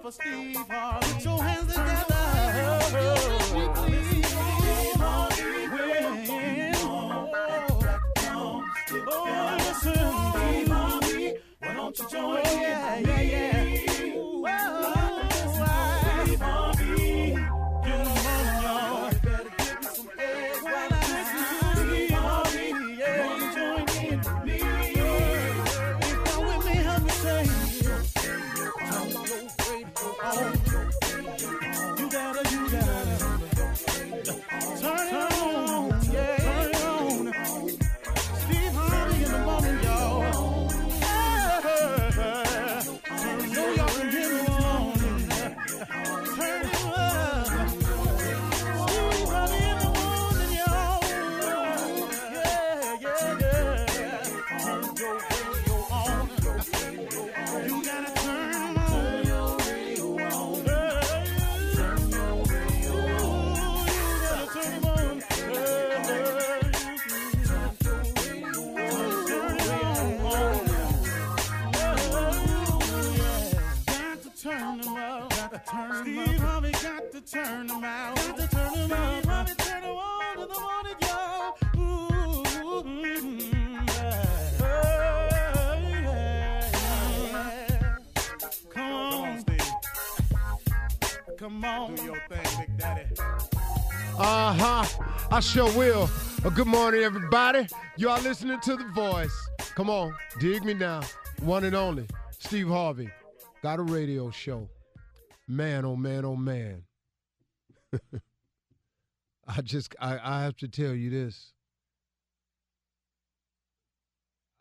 Put your hands together for Steve Harvey. Put your hands together. Steve Harvey. When- Oh, listen, Steve Harvey. Why don't you join in? Oh, yeah, yeah, yeah. Ooh, turn out. Got to turn them up. Steve Harvey turn on to the morning, y'all. Ooh, mm. Come on, Steve. Come on. Do your thing, Big Daddy. Uh huh. I sure will. Uh, good morning, everybody. Are listening to The Voice. Come on, dig me now. One and only, Steve Harvey. Got a radio show. Man, oh man, oh man. I just, I, I have to tell you this.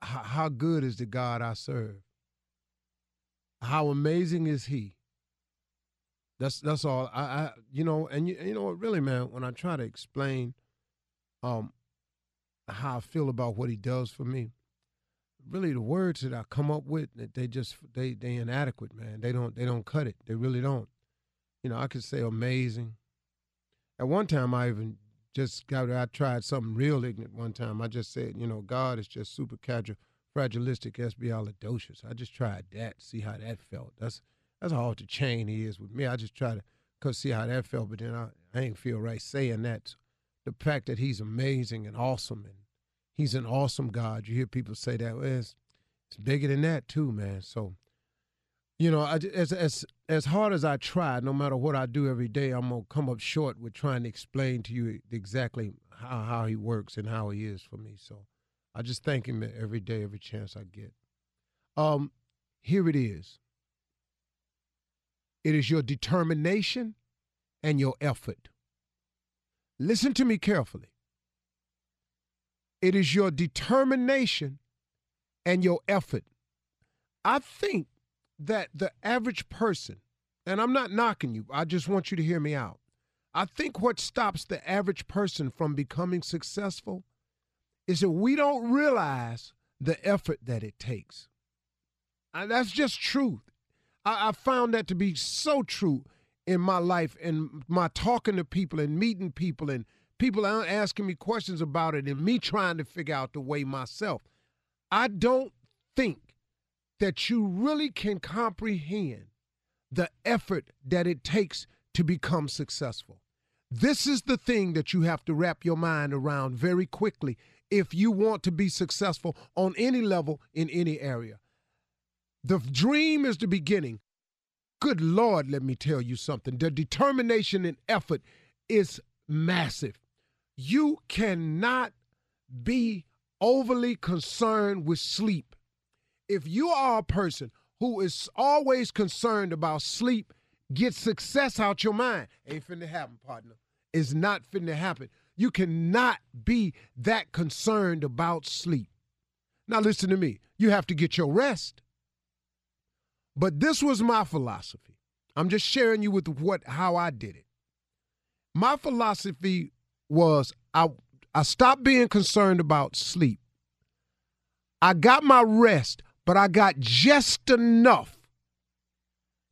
How, how good is the God I serve? How amazing is He? That's that's all. I, I you know, and you, you know what, really, man, when I try to explain um how I feel about what he does for me, really the words that I come up with, that they just they they inadequate, man. They don't they don't cut it. They really don't. You know, I could say amazing. At one time I even just got I tried something real ignorant one time. I just said, you know, God is just super casual fragilistic espialidocious. I just tried that, see how that felt. That's that's how off the chain he is with me. I just try to cause see how that felt, but then I, I ain't feel right saying that. The fact that he's amazing and awesome and he's an awesome God. You hear people say that. Well, it's, it's bigger than that too, man. So, you know, I, as as as hard as I try, no matter what I do every day, I'm gonna come up short with trying to explain to you exactly how how he works and how he is for me. So, I just thank him every day, every chance I get. Um, here it is. It is your determination and your effort. Listen to me carefully. It is your determination and your effort. I think that the average person, and I'm not knocking you, I just want you to hear me out. I think what stops the average person from becoming successful is that we don't realize the effort that it takes. And that's just truth. I, I found that to be so true in my life and my talking to people and meeting people and people asking me questions about it and me trying to figure out the way myself. I don't think that you really can comprehend the effort that it takes to become successful. This is the thing that you have to wrap your mind around very quickly if you want to be successful on any level in any area. The dream is the beginning. Good Lord, let me tell you something. The determination and effort is massive. You cannot be overly concerned with sleep. If you are a person who is always concerned about sleep, get success out your mind. Ain't finna happen, partner. It's not finna happen. You cannot be that concerned about sleep. Now, listen to me. You have to get your rest. But this was my philosophy. I'm just sharing you with what how I did it. My philosophy was I I stopped being concerned about sleep. I got my rest, but I got just enough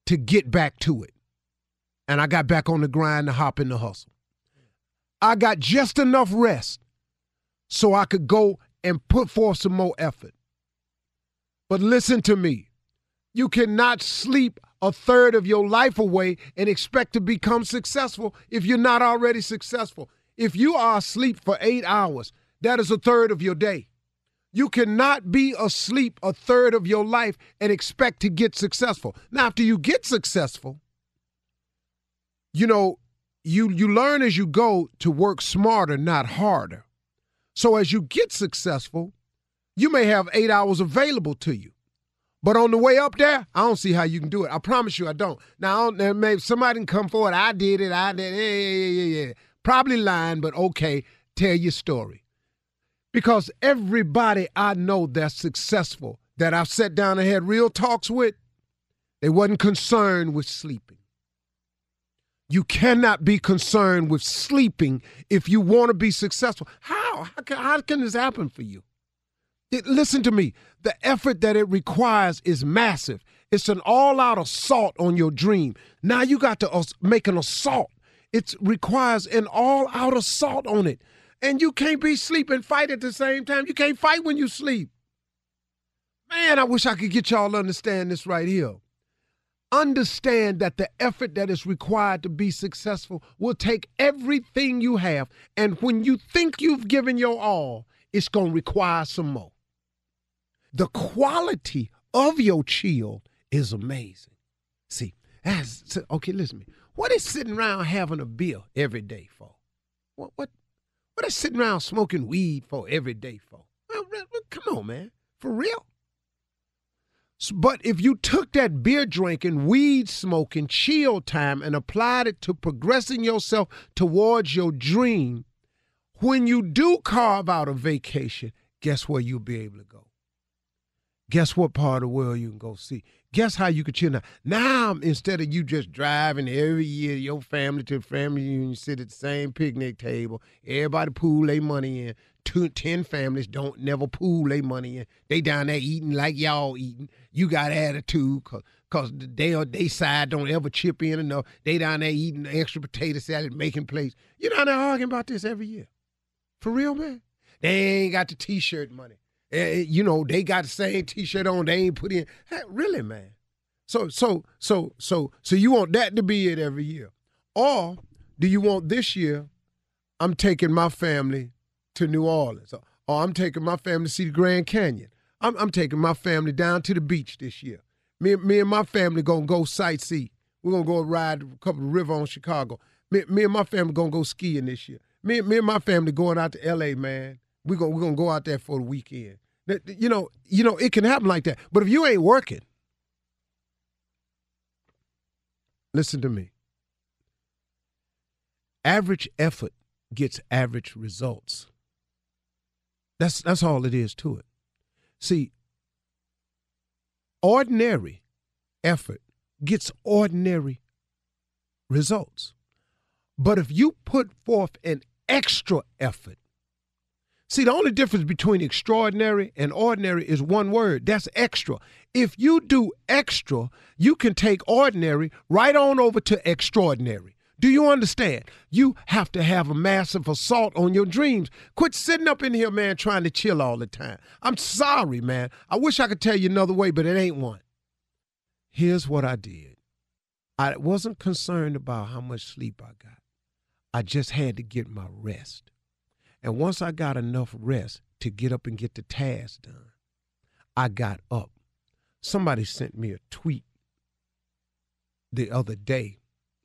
to get back to it. And I got back on the grind to hop in the hustle. I got just enough rest so I could go and put forth some more effort. But listen to me. You cannot sleep a third of your life away and expect to become successful if you're not already successful. If you are asleep for eight hours, that is a third of your day. You cannot be asleep a third of your life and expect to get successful. Now, after you get successful, you know, you you learn as you go to work smarter, not harder. So as you get successful, you may have eight hours available to you. But on the way up there, I don't see how you can do it. I promise you, I don't. Now, maybe somebody can come forward. I did it. I did. it. Yeah, yeah, yeah, yeah. Probably lying, but okay. Tell your story. Because everybody I know that's successful, that I've sat down and had real talks with, they wasn't concerned with sleeping. You cannot be concerned with sleeping if you want to be successful. How? How can, how can this happen for you? It, listen to me. The effort that it requires is massive. It's an all out assault on your dream. Now you got to make an assault. It requires an all out assault on it. And you can't be sleep and fight at the same time. You can't fight when you sleep. Man, I wish I could get y'all to understand this right here. Understand that the effort that is required to be successful will take everything you have. And when you think you've given your all, it's going to require some more. The quality of your chill is amazing. See, as okay, listen to me. What is sitting around having a beer every day for? What what what is sitting around smoking weed for every day for? Well, come on, man. For real? But if you took that beer drinking, weed smoking, chill time and applied it to progressing yourself towards your dream, when you do carve out a vacation, guess where you'll be able to go? Guess what part of the world you can go see? Guess how you can chill now? Now, instead of you just driving every year, your family to the family reunion, sit at the same picnic table, everybody pool their money in. Two, ten families don't never pool their money in. They down there eating like y'all eating. You got attitude cause, cause they they side don't ever chip in enough. They down there eating extra potato salad, making plates. You down there arguing about this every year. For real, man? They ain't got the t-shirt money. Uh, you know, they got the same T-shirt on. They ain't put in. Hey, really, man. So, so, so, so, so you want that to be it every year, or do you want this year? I'm taking my family to New Orleans, or, or I'm taking my family to see the Grand Canyon. I'm, I'm taking my family down to the beach this year. Me, me and my family gonna go sightsee. We're gonna go ride a couple of river on Chicago. Me, me and my family gonna go skiing this year. Me, me and my family going out to L.A. Man we're gonna we're gonna go out there for the weekend. You know, you know, it can happen like that. But if you ain't working, listen to me. Average effort gets average results. That's that's all it is to it. See, ordinary effort gets ordinary results. But if you put forth an extra effort, See, the only difference between extraordinary and ordinary is one word that's extra. If you do extra, you can take ordinary right on over to extraordinary. Do you understand? You have to have a massive assault on your dreams. Quit sitting up in here, man, trying to chill all the time. I'm sorry, man. I wish I could tell you another way, but it ain't one. Here's what I did I wasn't concerned about how much sleep I got, I just had to get my rest. And once I got enough rest to get up and get the task done, I got up. Somebody sent me a tweet the other day,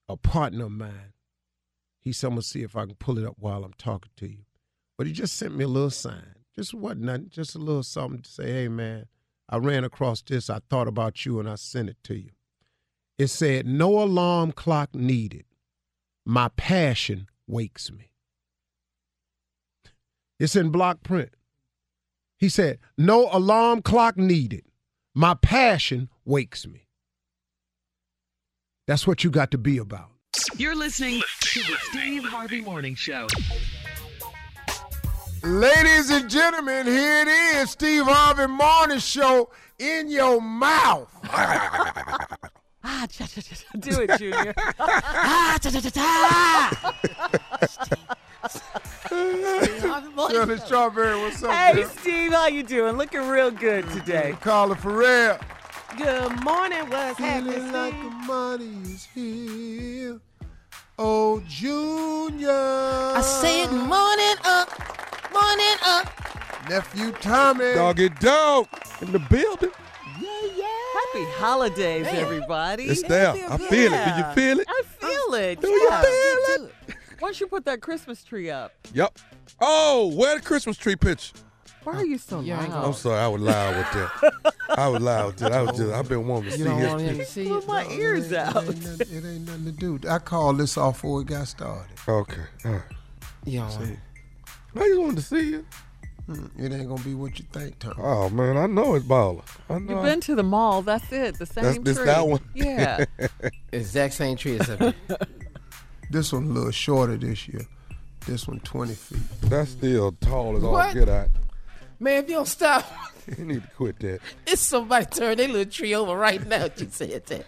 a partner of mine. He said, I'm going to see if I can pull it up while I'm talking to you. But he just sent me a little sign. Just what nothing, just a little something to say, hey, man, I ran across this. I thought about you and I sent it to you. It said, no alarm clock needed. My passion wakes me. It's in block print. He said, No alarm clock needed. My passion wakes me. That's what you got to be about. You're listening to the Steve Harvey Morning Show. Ladies and gentlemen, here it is, Steve Harvey Morning Show in your mouth. Ah, cha, cha, cha, cha. do it, Junior. ah, cha, cha, cha, cha. Shirley Strawberry, what's up, Hey, girl? Steve, how you doing? Looking real good today. Carla Ferrell. Good morning. What's Feeling like the money is here. Oh, Junior. I said morning up, morning up. Nephew Tommy. Doggy dog in the building. Yeah, yeah. Happy holidays, everybody. It's there. I feel it. Do you feel it? I feel it. Do you yeah. feel it? Why don't you put that Christmas tree up? Yep. Oh, where the Christmas tree picture? Why are you so Yeah, I loud? I'm sorry, I was loud with that. I was loud with that. I was just, I've been wanting to You see don't his want him to see Pull it. my ears it, out. Ain't nothing, it ain't nothing to do. I called this off before it got started. Okay. All right. You don't want I just wanted to see you. Mm, It ain't gonna be what you think, Tom. Oh man, I know it's baller. I know. You've been to the mall. That's it. The same That's- this tree. that one? Yeah. exact same tree as up This one a little shorter this year. This one 20 feet. That's still tall as all What? get out. Man, if you don't stop, You need to quit that. it's somebody turn their little tree over right now. You said that.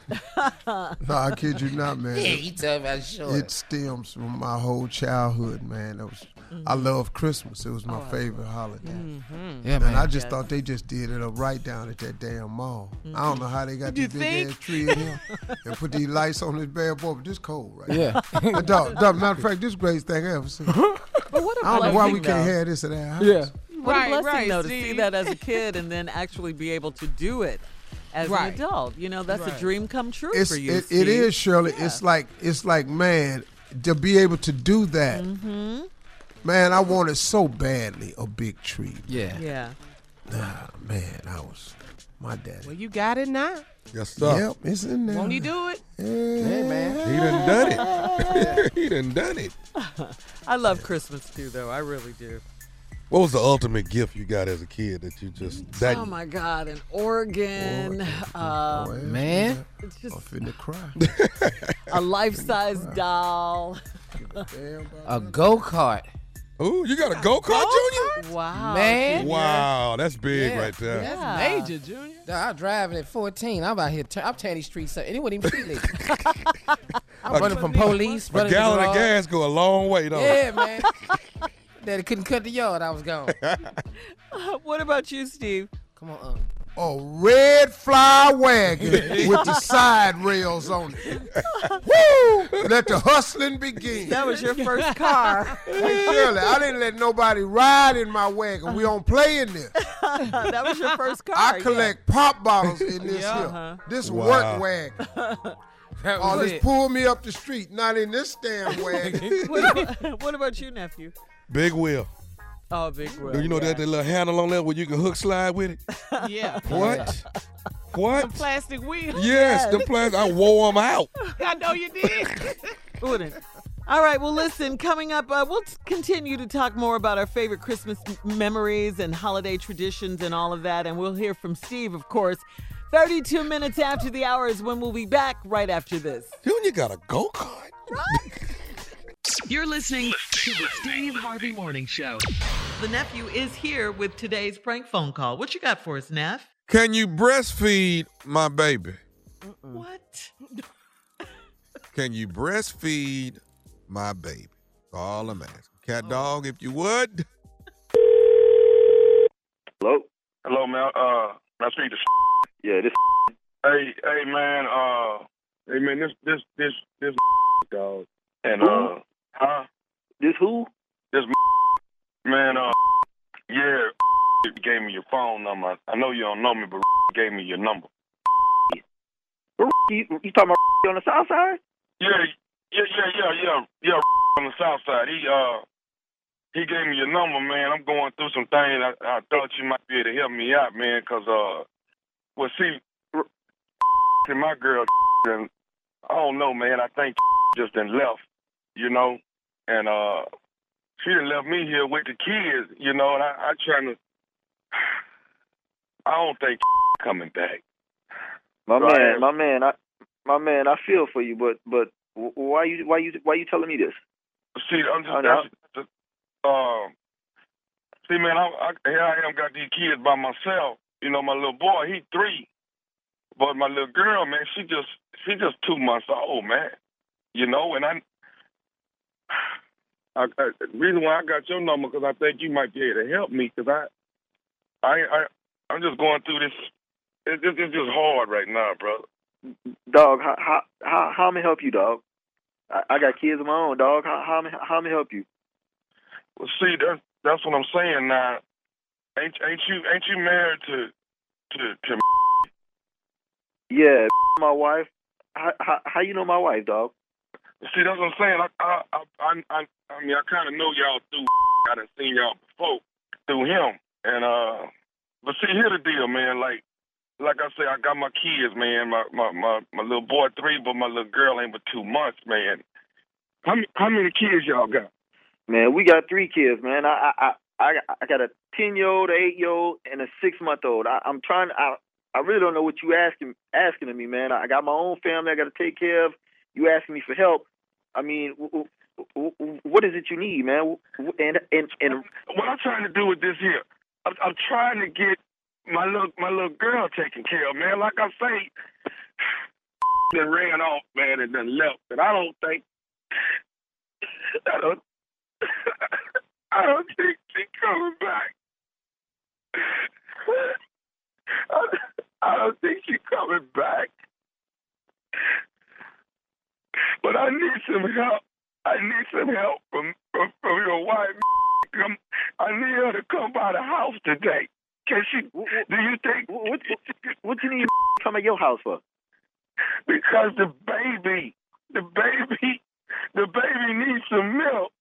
No, I kid you not, man. Yeah, you talking about short. It stems from my whole childhood, man. That was I love Christmas. It was my favorite holiday. yeah, And man. I just thought they just did it up right down at that damn mall. I don't know how they got You this big think? ass tree in here and put these lights on this bad boy, but this cold right yeah. now. Dog, dog, matter of fact, this greatest thing I ever seen. I But what a don't know why we though. can't have this at our house. yeah. What Right, a blessing, right, though, to see that as a kid and then actually be able to do it as Right. an adult. You know, that's a dream come true It's, for you. it, it Steve. is, Shirley. It's like it's like man to be able to do that. Mm-hmm. Man, I wanted so badly a big tree. Yeah. Yeah. Ah, man, I was my daddy. Well, you got it now. Yes, sir. Yep, it's in there. Won't he do it? Hey, man. He done done it. he done done it. I love Christmas too, though. I really do. What was the ultimate gift you got as a kid that you just that oh my God, an organ, uh, Oh, Man. it's I'm just finna cry. a life-size doll. A go kart. Ooh, you got a go kart, Junior? Wow, Man. Wow, that's big Yeah. right there. Yeah. Major, Junior. Dog, I'm driving at 14. I'm out here. Tur- I'm tearing these streets up. And it wasn't even street lit. I'm running from police. A running gallon of gas go a long way, though. Yeah, man. Daddy couldn't cut the yard. I was gone. What about you, Steve? Come on, um. A red fly wagon with the side rails on it. Woo! Let the hustling begin. That was your first car. Hey, Shirley, I didn't let nobody ride in my wagon. We don't play in this. that was your first car. I collect pop bottles in this Yeah, here. uh-huh. This Wow. work wagon. That Oh, was let's pull me up the street. Not in this damn wagon. What, about, what about you, nephew? Big wheel. Oh, big. Do you know yeah. that, that little handle on there where you can hook slide with it? Yeah. What? what? Some plastic wheel. Yes, the plastic. I wore them out. I know you did. Wouldn't. All right, well, listen, coming up, uh, we'll continue to talk more about our favorite Christmas memories and holiday traditions and all of that. And we'll hear from Steve, of course. 32 minutes after the hour is when we'll be back right after this. Junior got a go kart. You're listening to the Steve Harvey Morning Show. The nephew is here with today's prank phone call. What you got for us, Neff? Can you breastfeed my baby? What? Can you breastfeed my baby? All I'm asking. Cat dog, if you would. Hello? Hello, man. Uh, I speak to. Yeah, this. Hey, hey, man. Uh, hey, man. This, this, this, this dog. And uh, huh? This who? This man. Uh, yeah. Gave me your phone number. I know you don't know me, but he gave me your number. You, you talking about on the south side? Yeah, yeah, yeah, yeah, yeah, yeah. On the south side, he uh, he gave me your number, man. I'm going through some things. I, I thought you might be able to help me out, man, 'cause uh, well, see, my girl, and I don't know, man. I think just done left, you know, and uh, she done left me here with the kids, you know, and I, I trying to. I don't think coming back. My Right. man, my man, I my man, I feel for you, but but Wh- Why you why you why you telling me this? See, I'm just Oh, no. that's, um. See, man, I, I here I am got these kids by myself. You know, my little boy, he three, but my little girl, man, she just she just two months old, man. You know, and I. I, I the reason why I got your number because I think you might be able to help me because I, I, I, I'm just going through this. It, it, it's just hard right now, brother. Dog, how how how how me help you, dog? I, I got kids of my own, dog. How how me how me help you? Well, see, that's that's what I'm saying now. Ain't ain't you ain't you married to to to? Yeah, my wife. How how, how you know my wife, dog? See, that's what I'm saying. I I I I, I, mean, I kind of know y'all through. I done seen y'all before through him, and uh, but see, here the deal, man. Like like I say, I got my kids, man. My my my my little boy three, but my little girl ain't but two months, man. How many how many kids y'all got? Man, we got three kids, man. I I I, I got a ten year old, eight year old, and a six month old. I, I'm trying. I I really don't know what you asking asking of me, man. I got my own family I got to take care of. You asking me for help? I mean, what is it you need, man? And and and What I'm trying to do with this here, I'm, I'm trying to get my little my little girl taken care of, man. Like I say, then ran off, man, and then left. And I don't think I don't I don't think she coming back. I, I don't think she coming back. But I need some help. I need some help from from, from your wife. Come, I need her to come by the house today. Can she? Do you think? w- what what you need to come at your house for? Because the baby, the baby, the baby needs some milk.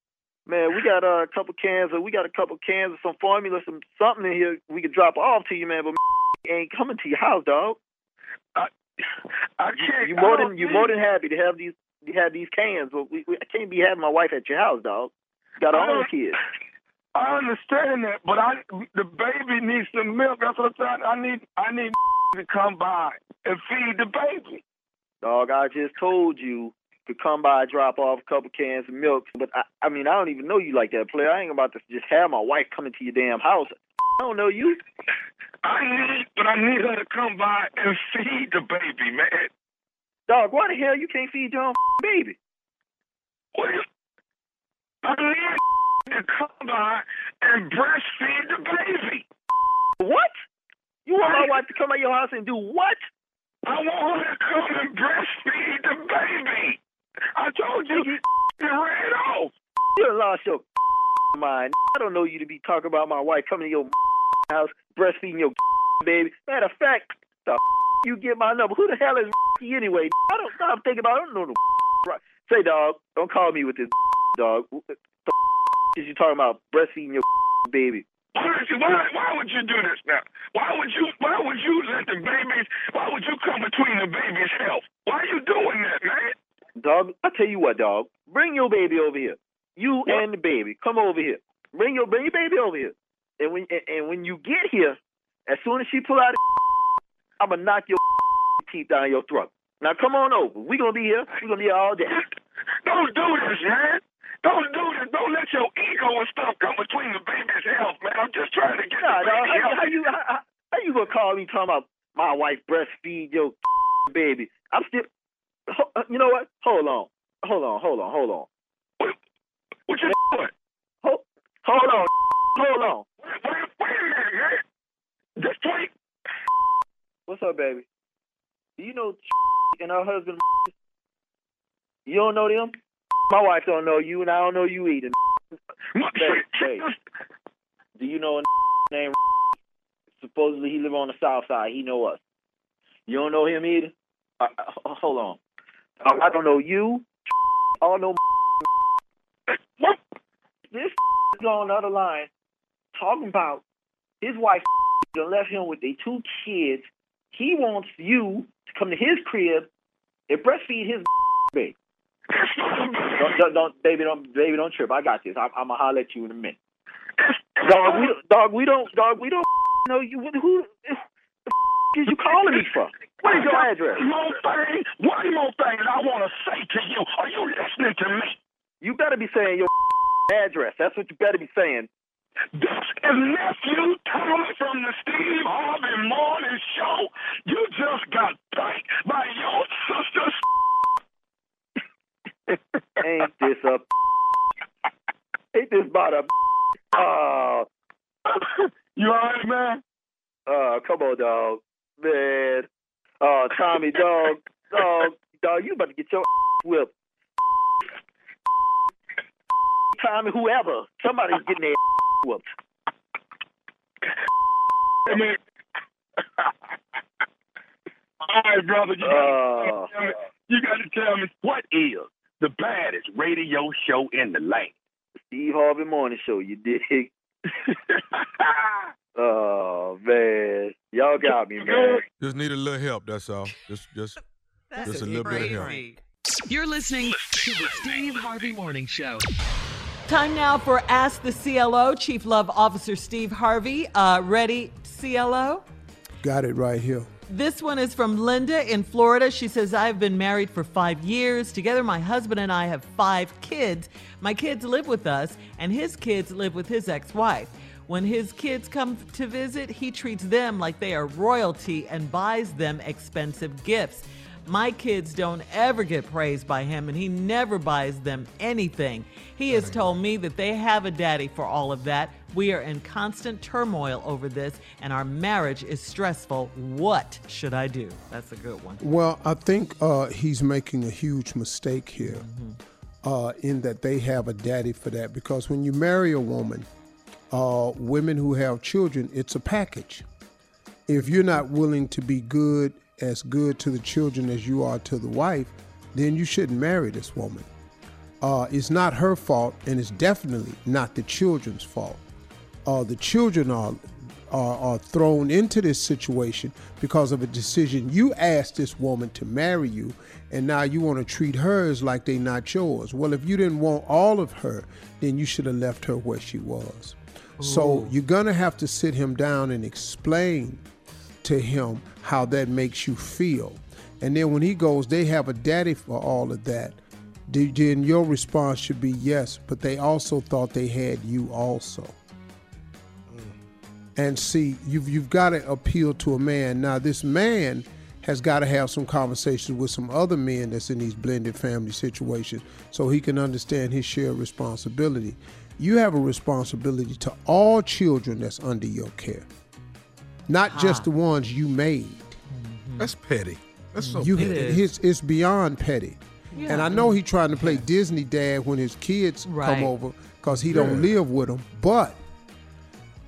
Man, we got uh, a couple cans of we got a couple cans of some formula, some something in here we could drop off to you, man. But ain't coming to your house, dog. I You, can't. you I more than you more than happy to have these to have these cans, but we, we I can't be having my wife at your house, dog. Got our own kids. I understand that, but I the baby needs some milk. That's what I'm saying. I need I need to come by and feed the baby. Dog, I just told you to come by, drop off a couple cans of milk. But I, I mean, I don't even know you like that, player. I ain't about to just have my wife coming to your damn house. I don't know you. I need, but I need her to come by and feed the baby, man. Dog, why the hell you can't feed your own baby? What I need to come by and breastfeed the baby. What? You want my wife to come at your house and do what? I want her to come and breastfeed the baby. I told you, you ran off. You lost your mind. I don't know you to be talking about my wife coming to your house, breastfeeding your baby. Matter of fact, the you get my number. Who the hell is anyway? I don't stop thinking about. I don't know the right. Say, dog, don't call me with this dog. The is you talking about breastfeeding your baby? Why, would you- why, why would you do this now? Why would you? Why would you let the babies? Why would you come between the baby's health? Why are you doing that, man? Dog, I tell you what, dog. Bring your baby over here. You What? and the baby, come over here. Bring your bring your baby over here. And when and, and when you get here, as soon as she pull out, I'm gonna knock your down your throat. Now come on over. We're gonna be here. We're gonna be here all day. Don't do this, man. Don't do this. Don't let your ego and stuff come between the baby's health, man. I'm just trying to get Nah, the baby How, how you how, how you gonna call me talking about my wife breastfeed your baby? I'm still. uh, You know what? Hold on. Hold on. Hold on. Hold on. What you doing? Hold, hold on. Hold on. Wait, wait, wait a minute, man. Wait. What's up, baby? You know and her husband? You don't know them? My wife don't know you, and I don't know you either. Hey, hey. Do you know a name? Supposedly he live on the south side. He know us. You don't know him either. Uh, uh, hold on. I, I don't know you. I don't know What? this is on the other line talking about his wife done left him with their two kids. He wants you come to his crib and breastfeed his baby. Don't, don't, don't, baby, don't, baby, don't trip. I got this. I'm, I'm gonna holler at you in a minute. Dog, we, don't- dog, we don't, dog, we don't know you. Who, who the is you calling me for? What is your address? One more thing, one more thing that I want to say to you. Are you listening to me? You better be saying your address. That's what you better be saying. This is nephew Tommy from the Steve Harvey Morning Show. You just got pranked by your sister's. Ain't this a? Ain't this about a? Uh, you alright, man? uh, come on, dog, man. Uh, Tommy, dog, dog, dog, you about to get your whipped. Tommy, whoever, somebody's getting their whooped. I mean, all right, brother. You gotta, Uh, tell me, you got to tell me what is the baddest radio show in the land. Steve Harvey Morning Show, you dig? Oh man, y'all got me, man. Just need a little help. That's all. Just, just, That's just a little bit of help. You're listening to the Steve Harvey Morning Show. Time now for Ask the CLO. Chief Love Officer Steve Harvey. Uh, ready, CLO? Got it right here. This one is from Linda in Florida. She says, I've been married for five years. Together, my husband and I have five kids. My kids live with us, and his kids live with his ex wife. When his kids come to visit, he treats them like they are royalty and buys them expensive gifts. My kids don't ever get praised by him, and he never buys them anything. He has told me that they have a daddy for all of that. We are in constant turmoil over this, and our marriage is stressful. What should I do? That's a good one. Well, I think uh, he's making a huge mistake here uh, in that they have a daddy for that. Because when you marry a woman, uh, women who have children, it's a package. If you're not willing to be good, as good to the children as you are to the wife, then you shouldn't marry this woman. Uh, it's not her fault, and it's definitely not the children's fault. Uh, the children are, are are thrown into this situation because of a decision you asked this woman to marry you, and now you want to treat hers like they not yours. Well, if you didn't want all of her, then you should have left her where she was. So you're gonna have to sit him down and explain to him how that makes you feel. And then when he goes, they have a daddy for all of that. Then your response should be yes, but they also thought they had you also. Mm. And see, you've you've got to appeal to a man. Now, this man has got to have some conversations with some other men that's in these blended family situations so he can understand his share of responsibility. You have a responsibility to all children that's under your care, not just the ones you made. Mm-hmm. That's petty. That's so You, petty. it's, it's beyond petty. And I know he trying to play Disney dad when his kids Right. come over because he don't live with them. But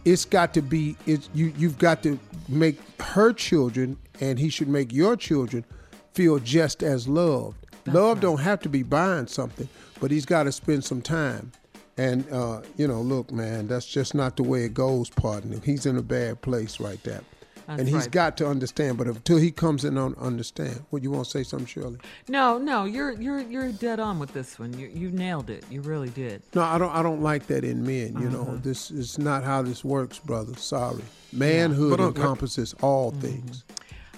it's got to be it's you. You've got to make her children, and he should make your children feel just as loved. Love don't have to be buying something, but he's got to spend some time. And uh, you know, look, man, that's just not the way it goes, partner. He's in a bad place right there. That's and he's right. got to understand, but until he comes in and understand, what you want to say something, Shirley? No, no, you're you're you're dead on with this one. You you nailed it. You really did. No, I don't. I don't like that in men. You Uh-huh. know, this is not how this works, brother. Sorry, manhood But, uh, encompasses all Mm-hmm. things.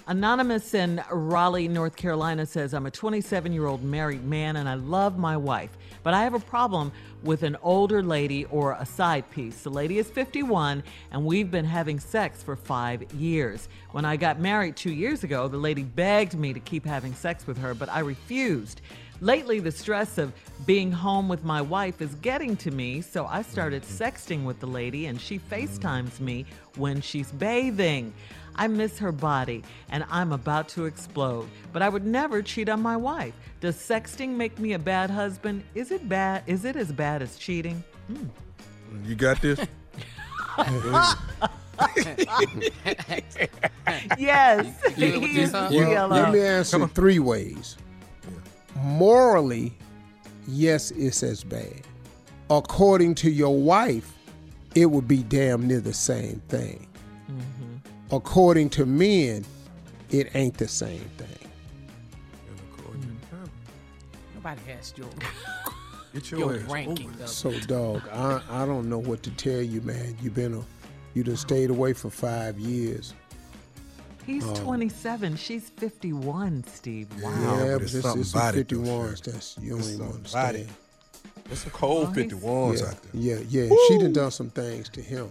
Anonymous in Raleigh, North Carolina says, I'm a 27 year old married man and I love my wife, but I have a problem with an older lady or a side piece. The lady is 51 and we've been having sex for five years. When I got married two years ago, the lady begged me to keep having sex with her, but I refused. Lately, the stress of being home with my wife is getting to me, so I started sexting with the lady and she FaceTimes me when she's bathing. I miss her body and I'm about to explode, but I would never cheat on my wife. Does sexting make me a bad husband? Is it bad? Is it as bad as cheating? Hmm. You got this? Yes. You live with He's this, huh? Well, let me answer three ways. Morally, yes, it's as bad. According to your wife, it would be damn near the same thing. According to men, it ain't the same thing. Nobody has your, Get your, your ranking. over there. of- So, dog, I, I don't know what to tell you, man. You've been a, you done stayed away for five years. He's um, 27. She's 51, Steve. Wow. Yeah, but but it's it's, it's some 51s that's you don't even understand. body. There's some cold Well, 51s Yeah, out there. yeah, yeah. She done done some things to him.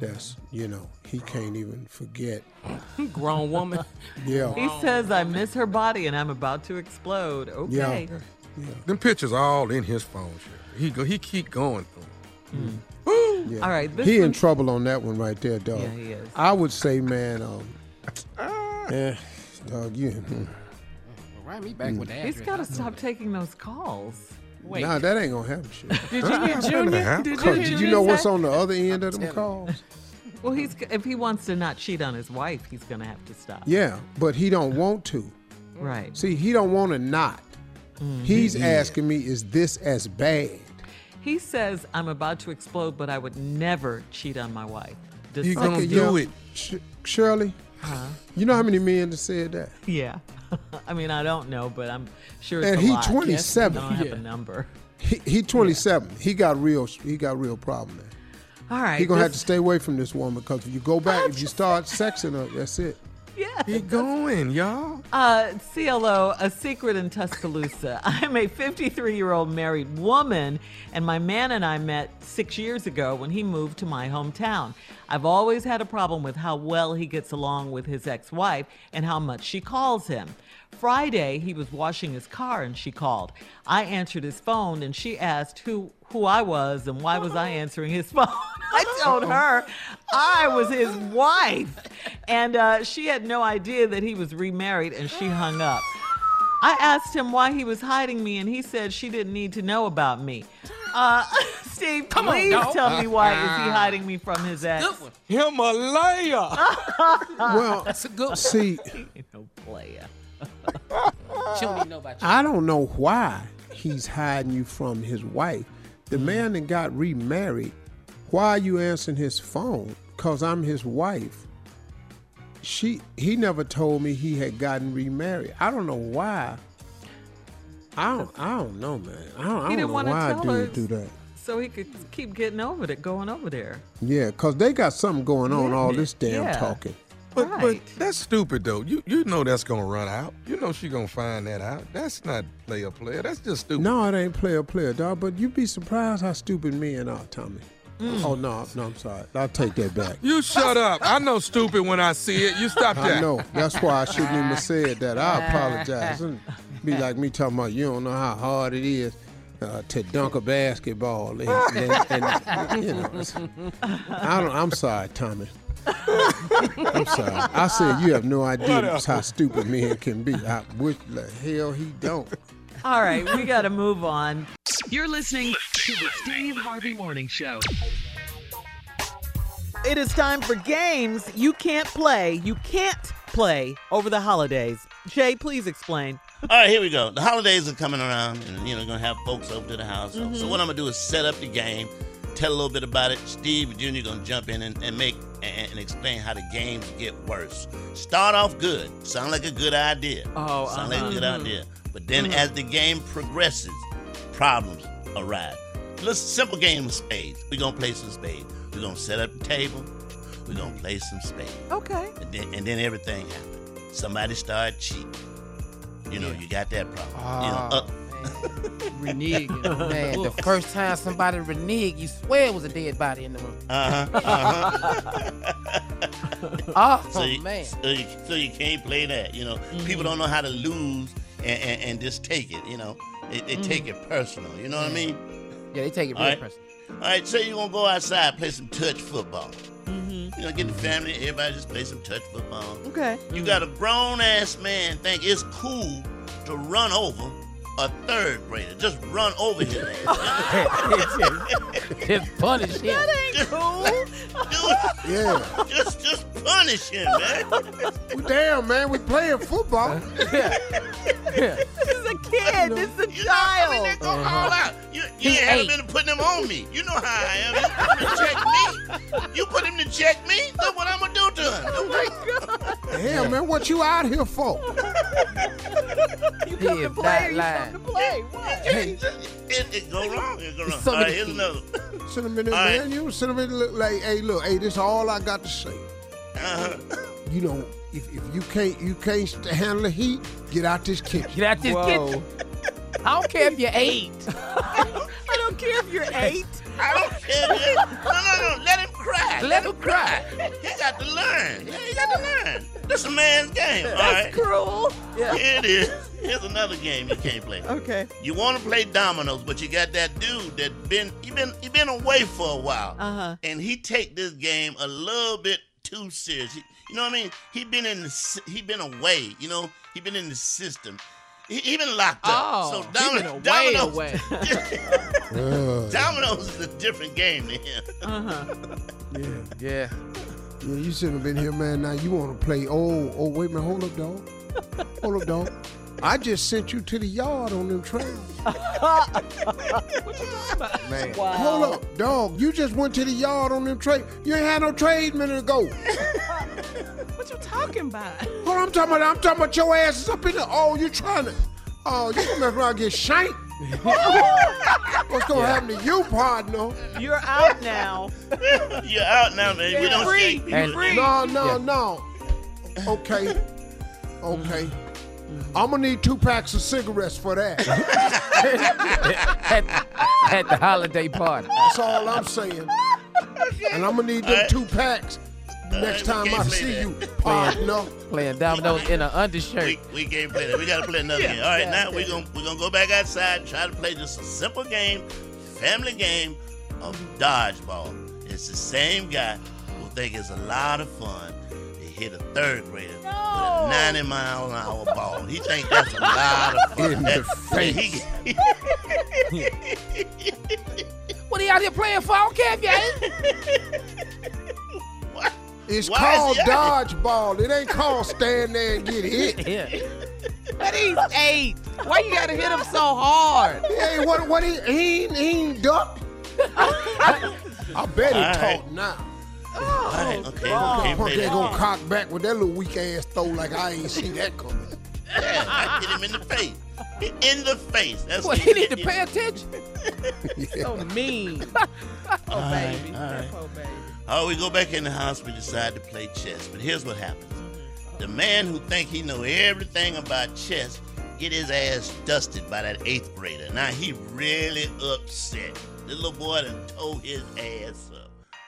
That's you know he can't even forget. Grown woman. Yeah, He says, I miss her body and I'm about to explode. Okay. yeah, Them pictures are all in his phone. Sherry. He go. He keep going through. 'em. yeah. All right. This he in trouble on that one right there, dog. Yeah, he is. I would say, man, um, eh, dog, you. Write me back with the address. He's got to stop taking those calls. Wait. Nah, that ain't gonna happen, shit. Did you hear Junior? Did you hear did you know what's on the other end of them Tell calls? Well, he's if he wants to not cheat on his wife, he's going to have to stop. Yeah, but he don't want to. Right. See, he don't want to not. Mm-hmm. He's asking me, is this as bad? He says, I'm about to explode, but I would never cheat on my wife. Does He some- gonna do it. Sh- Shirley, Huh? you know how many men that said that? Yeah. I mean, I don't know, but I'm sure it's And a he lot. 27. I don't have a number. He, he 27. He got real. He got real problem. Man. All right. He gonna have to stay away from this woman because if you go back, if you start sexing her, that's it. Yeah. He going, y'all. Uh, CLO, a secret in Tuscaloosa. I'm a 53 year old married woman, and my man and I met six years ago when he moved to my hometown. I've always had a problem with how well he gets along with his ex wife and how much she calls him. Friday, he was washing his car and she called. I answered his phone and she asked who who I was and why was I answering his phone. I told her I was his wife, and uh, she had no idea that he was remarried, and she hung up. I asked him why he was hiding me, and he said she didn't need to know about me. Uh, Steve, Come please dog. tell me why is he hiding me from his ex? Good one. Him a liar. Well, That's a good one. see, You know, player. She don't even know about you. I don't know why he's hiding you from his wife. The man that got remarried, why are you answering his phone? Cause I'm his wife. She he never told me he had gotten remarried. I don't know why. I don't I don't know, man. I don't, I don't didn't know why tell dude her. do that. So he could keep getting over it, going over there. Yeah, cause they got something going on. Yeah, all this damn yeah. talking. But Right. but that's stupid though. You you know that's gonna run out. You know she gonna find that out. That's not player player. That's just stupid. No, it ain't player player, dog. But you'd be surprised how stupid men are, Tommy. Mm. Oh no, no, I'm sorry. I'll take that back. You shut up. I know stupid when I see it. You stop that. I know. That's why I shouldn't even have said that. I apologize. It'd be like me talking about you don't know how hard it is uh, to dunk a basketball. And, and- and, you know, I don't, I'm sorry, Tommy. I'm sorry. I said you have no idea how stupid men can be. I wish the hell he don't. All right, we got to move on. You're listening to the Steve Harvey Morning Show. It is time for games you can't play. You can't play over the holidays. Jay, please explain. All right, here we go. The holidays are coming around, and you know, gonna have folks over to the house. So- So what I'm gonna do is set up the game, tell a little bit about it. Steve Jr. gonna jump in and, and make and, and explain how the games get worse. Start off good, sound like a good idea. Oh, sound like a good uh-huh. idea. But then as the game progresses, problems arise. Let's simple game of spades. We're gonna play some spades. We're gonna set up the table. We're gonna play some spades. Okay. And then, and then everything happened. Somebody started cheating. You know, you got that problem. you know, uh, Reneging. Man, the first time somebody reneged, you swear it was a dead body in the room. uh-huh, uh-huh. Oh, so, you, man. so, you, so you can't play that. You know, people don't know how to lose and, and, and just take it. You know, they, they take it personal. You know what I mean? Yeah, they take it All real right. personal. All right, say you're gonna go outside play some touch football. Mm-hmm. You know, get the family, everybody just play some touch football. Okay. You got a grown ass man think it's cool to run over a third grader. Just run over his ass. Just punish him. That ain't Cool. Dude, Yeah. just just punish him, man. Well, damn, man, we playing football. Yeah. Yeah. This is a kid. This is a You know, I mean, they child. go uh-huh. all out. You, you ain't haven't ate. been putting him on me. You know how I am. You put him to check me. You put him to check me. Look what I'm gonna do to him. Oh Hell, man, what you out here for? You He come to is play. not You lying. Come to play. What? It, it go wrong. It go wrong. So all right, here's another. Sit a minute, All right. man. You sit a minute, look like, hey, look, hey, this is all I got to say. Uh-huh. You know, if, if you can't you can't handle the heat, get out this kitchen. Get out this Whoa. kitchen. I don't care if you're eight. I don't care if you're eight. I don't care. man. No, no, no. Let him cry. Let him cry. He got to learn. Yeah, he got to learn. This is a man's game. All That's right. cruel. Yeah. Here it is. Here's another game you can't play. Okay. You want to play dominoes, but you got that dude that been he been he been away for a while, Uh-huh. and he take this game a little bit too serious. He- you know what I mean? He been in the he been away. You know he been in the system. He, he locked up. Oh, so he domi- been away, dominoes, away. Dominoes is a different game to him. Uh-huh. yeah. Yeah. Yeah, you shouldn't have been here, man. Now you want to play. Oh, oh, wait a minute. Hold up, dog. Hold up, dog. I just sent you to the yard on them trains. Man. Wow. Hold up, dog. You just went to the yard on them trade. You ain't had no trade minute ago. What you talking about? Hold on, I'm talking about. I'm talking about your ass is up in there. Oh, you trying to? Oh, you gonna mess around get shanked? What's gonna happen to you, partner? You're out now. You're out now, man. we don't free. shake people. And- free. No, no, Yeah. no. Okay, okay. I'm gonna need two packs of cigarettes for that. at, at the holiday party. That's all I'm saying. And I'm gonna need them Alright. two packs next Alright, time I see that. you, partner. Playing dominoes in an undershirt. We, we can't play that. We gotta play another game. All right, now we're gonna we're gonna go back outside and try to play just a simple game, family game of dodgeball. It's the same guy who think it's a lot of fun to hit a third grader with a 90 mile an hour ball. He think that's a lot of fun. In the That- he- What are you out here playing for? I don't care if you ain't. what? It's Why called he dodgeball. It ain't called stand there and get hit. Yeah. But he's eight. Why you gotta hit him so hard? Hey, what? What? He he ain't, he ain't duck. I bet he All right. talk now. All right, okay, we Punk can't play ain't gonna cock back with that little weak ass throw like I ain't see that coming. Yeah, I hit him in the face. In the face. That's What, what he need to pay attention? So mean. Oh, baby. all right. That poor baby. Oh, we go back in the house. We decide to play chess. But here's what happens: the man who think he know everything about chess get his ass dusted by that eighth grader. Now he really upset. The little boy done tore his ass up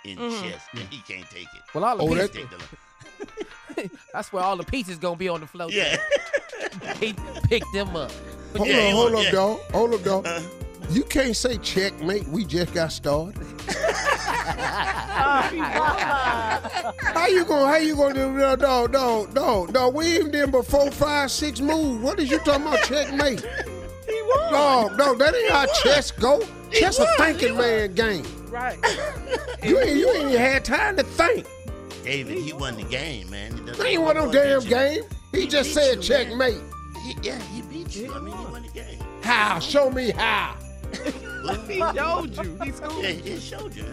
in chess, and he can't take it. Well, all the Oh, pieces, that- Take the- that's where all the pieces gonna be on the floor. yeah. He picked them up. Hold Yeah, on, hold want- up, yeah. dog. Hold up, dog. Uh, You can't say checkmate. We just got started. How you gonna? How you gonna do? No, no, no, no, no. We even did but four, five, six moves. What is you talking about checkmate? He won. No, no, that ain't how chess go. Chess a thinking man game. Right. You ain't, you ain't even had time to think. David, he won the game, man. He doesn't- There ain't one no damn you. game. He He just said you, checkmate. He, yeah, he beat you. I mean, he won the game. How? Show me how. He showed you. He schooled Yeah, you. he showed you.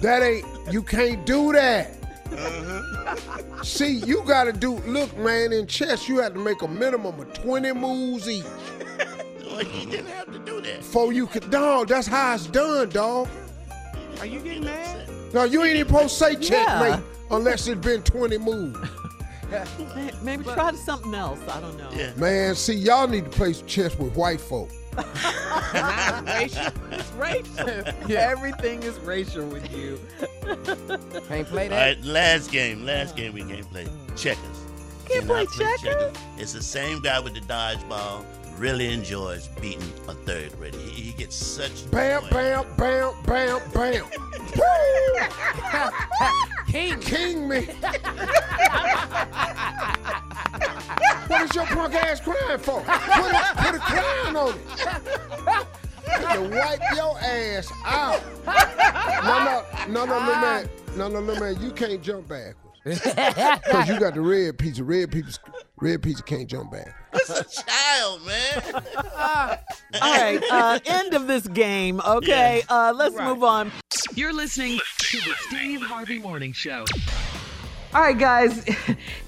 That ain't. You can't do that. Uh-huh. See, you gotta do. Look, man, in chess, you have to make a minimum of twenty moves each Well, he didn't have to do that. before you could. Dog, that's how it's done, dog. Are you getting mad? No, you ain't even supposed to say Yeah. checkmate unless it's been twenty moves. May- Maybe try something else. I don't know. Yeah. Man, see, y'all need to play chess with white folk. Not racial. It's racial. Everything is racial with you. Can't play that. All right, last game. Last game we can't play. Checkers. Can't Cannot play checkers? It's the same guy with the dodgeball. Really enjoys beating a third grader. He, he gets such Bam, joy. bam, bam, bam, bam. Woo! King. King me. what is your punk ass crying for? Put a, put a crown on it. To wipe your ass out. No, no, no, no, little man. No, no, little man, you can't jump backwards. Because you got the red pizza. Red pizza, red pizza can't jump back. It's a child, man. All right. Uh, end of this game. Okay. Uh, let's move on. You're listening to the Steve Harvey Morning Show. All right, guys.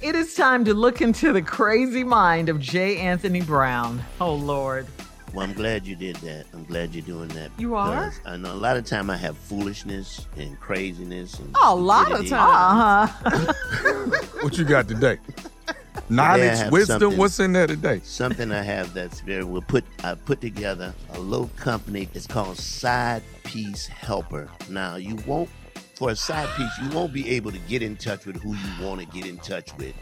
It is time to look into the crazy mind of J. Anthony Brown. Oh, Lord. Well, I'm glad you did that. I'm glad you're doing that. You are? I know a lot of time I have foolishness and craziness. And Oh, a lot of time. Uh huh. What you got today? I Knowledge, wisdom. What's in there today? Something I have that's very well put. I put together a little company. It's called Side Piece Helper. Now you won't, for a side piece, you won't be able to get in touch with who you want to get in touch with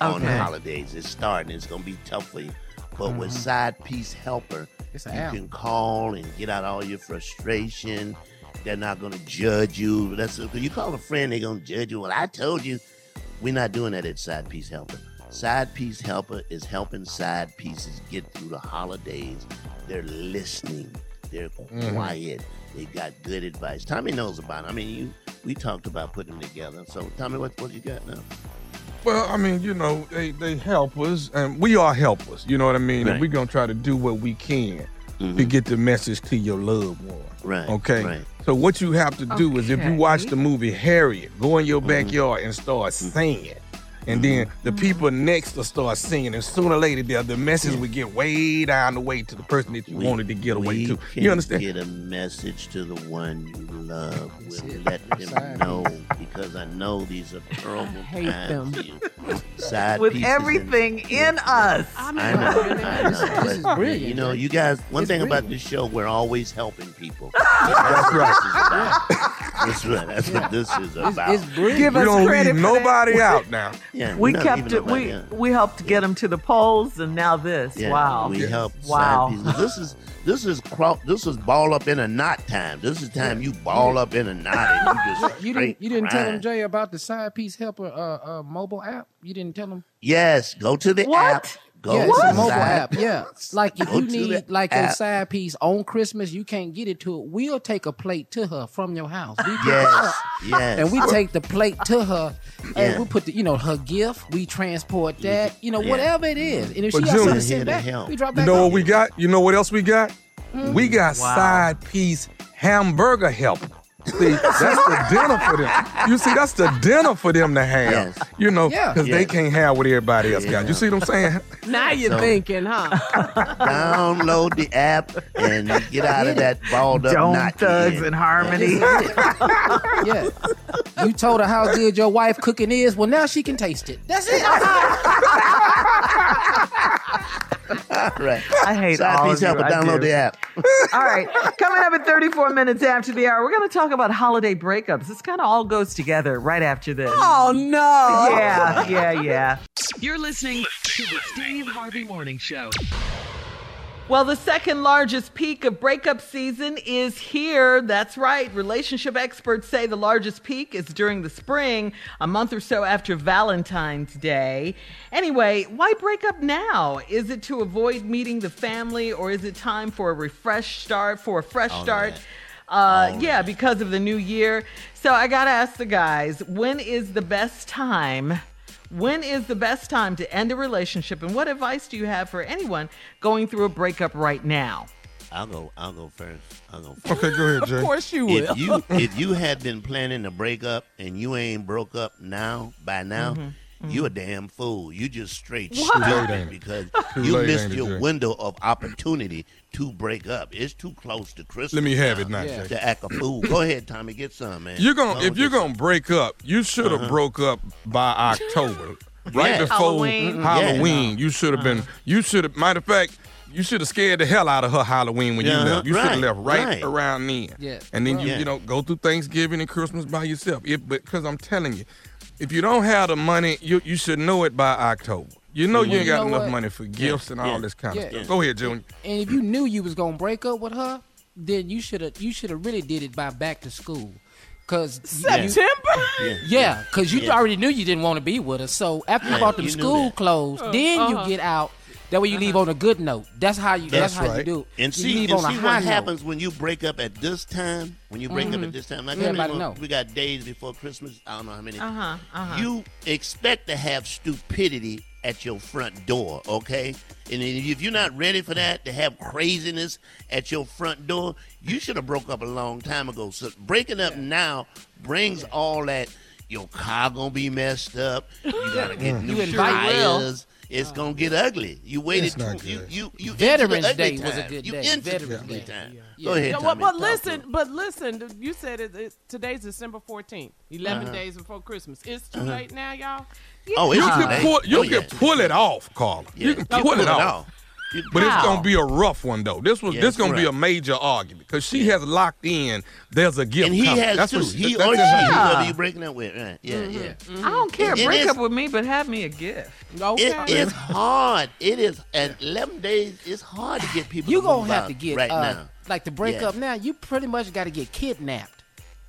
on the Okay. holidays. It's starting. It's gonna be tough for you. But with Mhm. Side Piece Helper, It's you app. can call and get out all your frustration. They're not gonna judge you. That's when you call a friend, they're gonna judge you. Well, I told you. We're not doing that at Side Piece Helper. Side Piece Helper is helping side pieces get through the holidays. They're listening. They're Mhm. quiet. They got good advice. Tommy knows about it. I mean, you we talked about putting them together. So, Tommy, what what you got now? Well, I mean, you know, they, they help us, and we are helpers. You know what I mean? Right. And we're gonna try to do what we can to Mhm. get the message to your loved one. Right. Okay. Right. So what you have to do is if you watch the movie Harriet, go in your Mm-hmm. backyard and start singing. And then the mm-hmm. people next will start singing, and sooner or later, the, the message will get way down the way to the person that you We- wanted to get away to. can You understand? Get a message to the one you love. We'll let them know because I know these are terrible hate times them. for you. Side With pieces and- everything in us. I know, I know. This is- this is brilliant, You know, you guys. One It's thing about this show, we're always helping people. That's right. That's right. That's what this is about. it's brilliant. Give We us don't leave for that. nobody out now. Yeah, We kept it. We nobody we helped get them to the polls, and now this. Yeah, wow. We help. Wow. This is this is cro- this is ball up in a knot time. This is time you ball up in a knot and you just You didn't. You didn't tell crying. them Jay about the side piece helper uh, uh mobile app. You didn't tell them. Yes, go to the What? app. Go yeah, it's the a mobile app. Yeah, like if Go you need the like a side piece on Christmas, you can't get it to it. We'll take a plate to her from your house. We Yes, up, yes. and we take the plate to her, Yeah. and we put the you know her gift. We transport that. You know Yeah. whatever it is, and if But she got Junior- something to Here send to back, help. we drop You know what we got? You know what else we got? Mm. We got Wow. side piece hamburger help. See, that's the dinner for them. You see, that's the dinner for them to have. Yes. You know, Yeah. because they can't have what everybody else Yeah. got. You see what I'm saying? Now you're So- thinking, huh? Download the app and get out of that balled up Dome knot. you're thugs in. and harmony. Yeah, you told her how good your wife cooking is. Well, now she can taste it. That's it. All right. I hate Side all piece of you. helper. I Download do. the app. All right. Coming up in 34 minutes after the hour, we're going to talk about holiday breakups. This kind of all goes together right after this. Oh no! Yeah, yeah, yeah. You're listening to the Steve Harvey Morning Show. Well, the second largest peak of breakup season is here. That's right. Relationship experts say the largest peak is during the spring, a month or so after Valentine's Day. Anyway, why break up now? Is it to avoid meeting the family or is it time for a refresh start, for a fresh All start? that. Uh, yeah, because of the new year. So I got to ask the guys, when is the best time? When is the best time to end a relationship? And what advice do you have for anyone going through a breakup right now? I'll go. I'll go first. I'll go first. Okay, go ahead, Of Jay. course you will. If you if you had been planning to break up and you ain't broke up now by now, Mm-hmm. you a damn fool. You just straight What? Too late, stupid ain't it? because Too you late, missed ain't it, your window of opportunity to break up. It's too close to Christmas. Let me have it now, Yeah. To act a fool. Go ahead, Tommy. Get some, man. You're gonna if you're gonna break up, you should have Uh-huh. broke up by October, right Yeah. before Halloween. Halloween. You should have been. You should have. Matter of fact, you should have scared the hell out of her Halloween when you left. You should have left right, right. around then. Yeah. And then you Yeah. you know go through Thanksgiving and Christmas by yourself. If because I'm telling you, if you don't have the money, you you should know it by October. You know you Well, ain't you got know enough what? money for gifts and all Yeah. this kind Yeah. of stuff. Go ahead, Junior. And if you knew you was gonna break up with her, then you should have you should have really did it by back to school, cause you- you- September. Yeah. yeah, cause you Yeah. already knew you didn't want to be with her. So after you Right, bought them you school that. clothes, then uh-huh. you get out. That way you leave on a good note. That's how you. That's, That's how you right. do. it. And you see, leave and on see high what note. happens when you break up at this time. When you break up at this time, like how many Everybody know. we got days before Christmas. I don't know how many. Uh huh. Uh huh. You expect to have stupidity at your front door, okay? And if you're not ready for that, to have craziness at your front door, you should have broke up a long time ago. So breaking up now brings all that. Your car gonna be messed up. You gotta get new You tires. It's gonna get ugly. You waited It's not too. You good. you you Veterans into the Day was a time. good you day. Into Veterans ugly Day. time. Yeah. Go ahead, Yeah, Tommy. well, but Talk listen, to but listen. You said it, it's today's December fourteenth, 11 Uh-huh. days before Christmas. It's too Uh-huh. late now, y'all. Oh, it's You can late. pull, you Oh, can pull it off, Carla. Yeah. You can You pull, pull it it off. off. You- But it's gonna be a rough one though. This was Yeah, this gonna be a major argument because she has locked in. There's a gift And he coming. has That's too. what she, he that's or she, her- Yeah. whoever you breaking up with. Right. Yeah, yeah. I don't care. It Break is- up with me, but have me a gift. Okay. It is hard. It is at 11 days. It's hard to get people. You to gonna have out to get right uh, now. like to break Yeah. up now. You pretty much got to get kidnapped.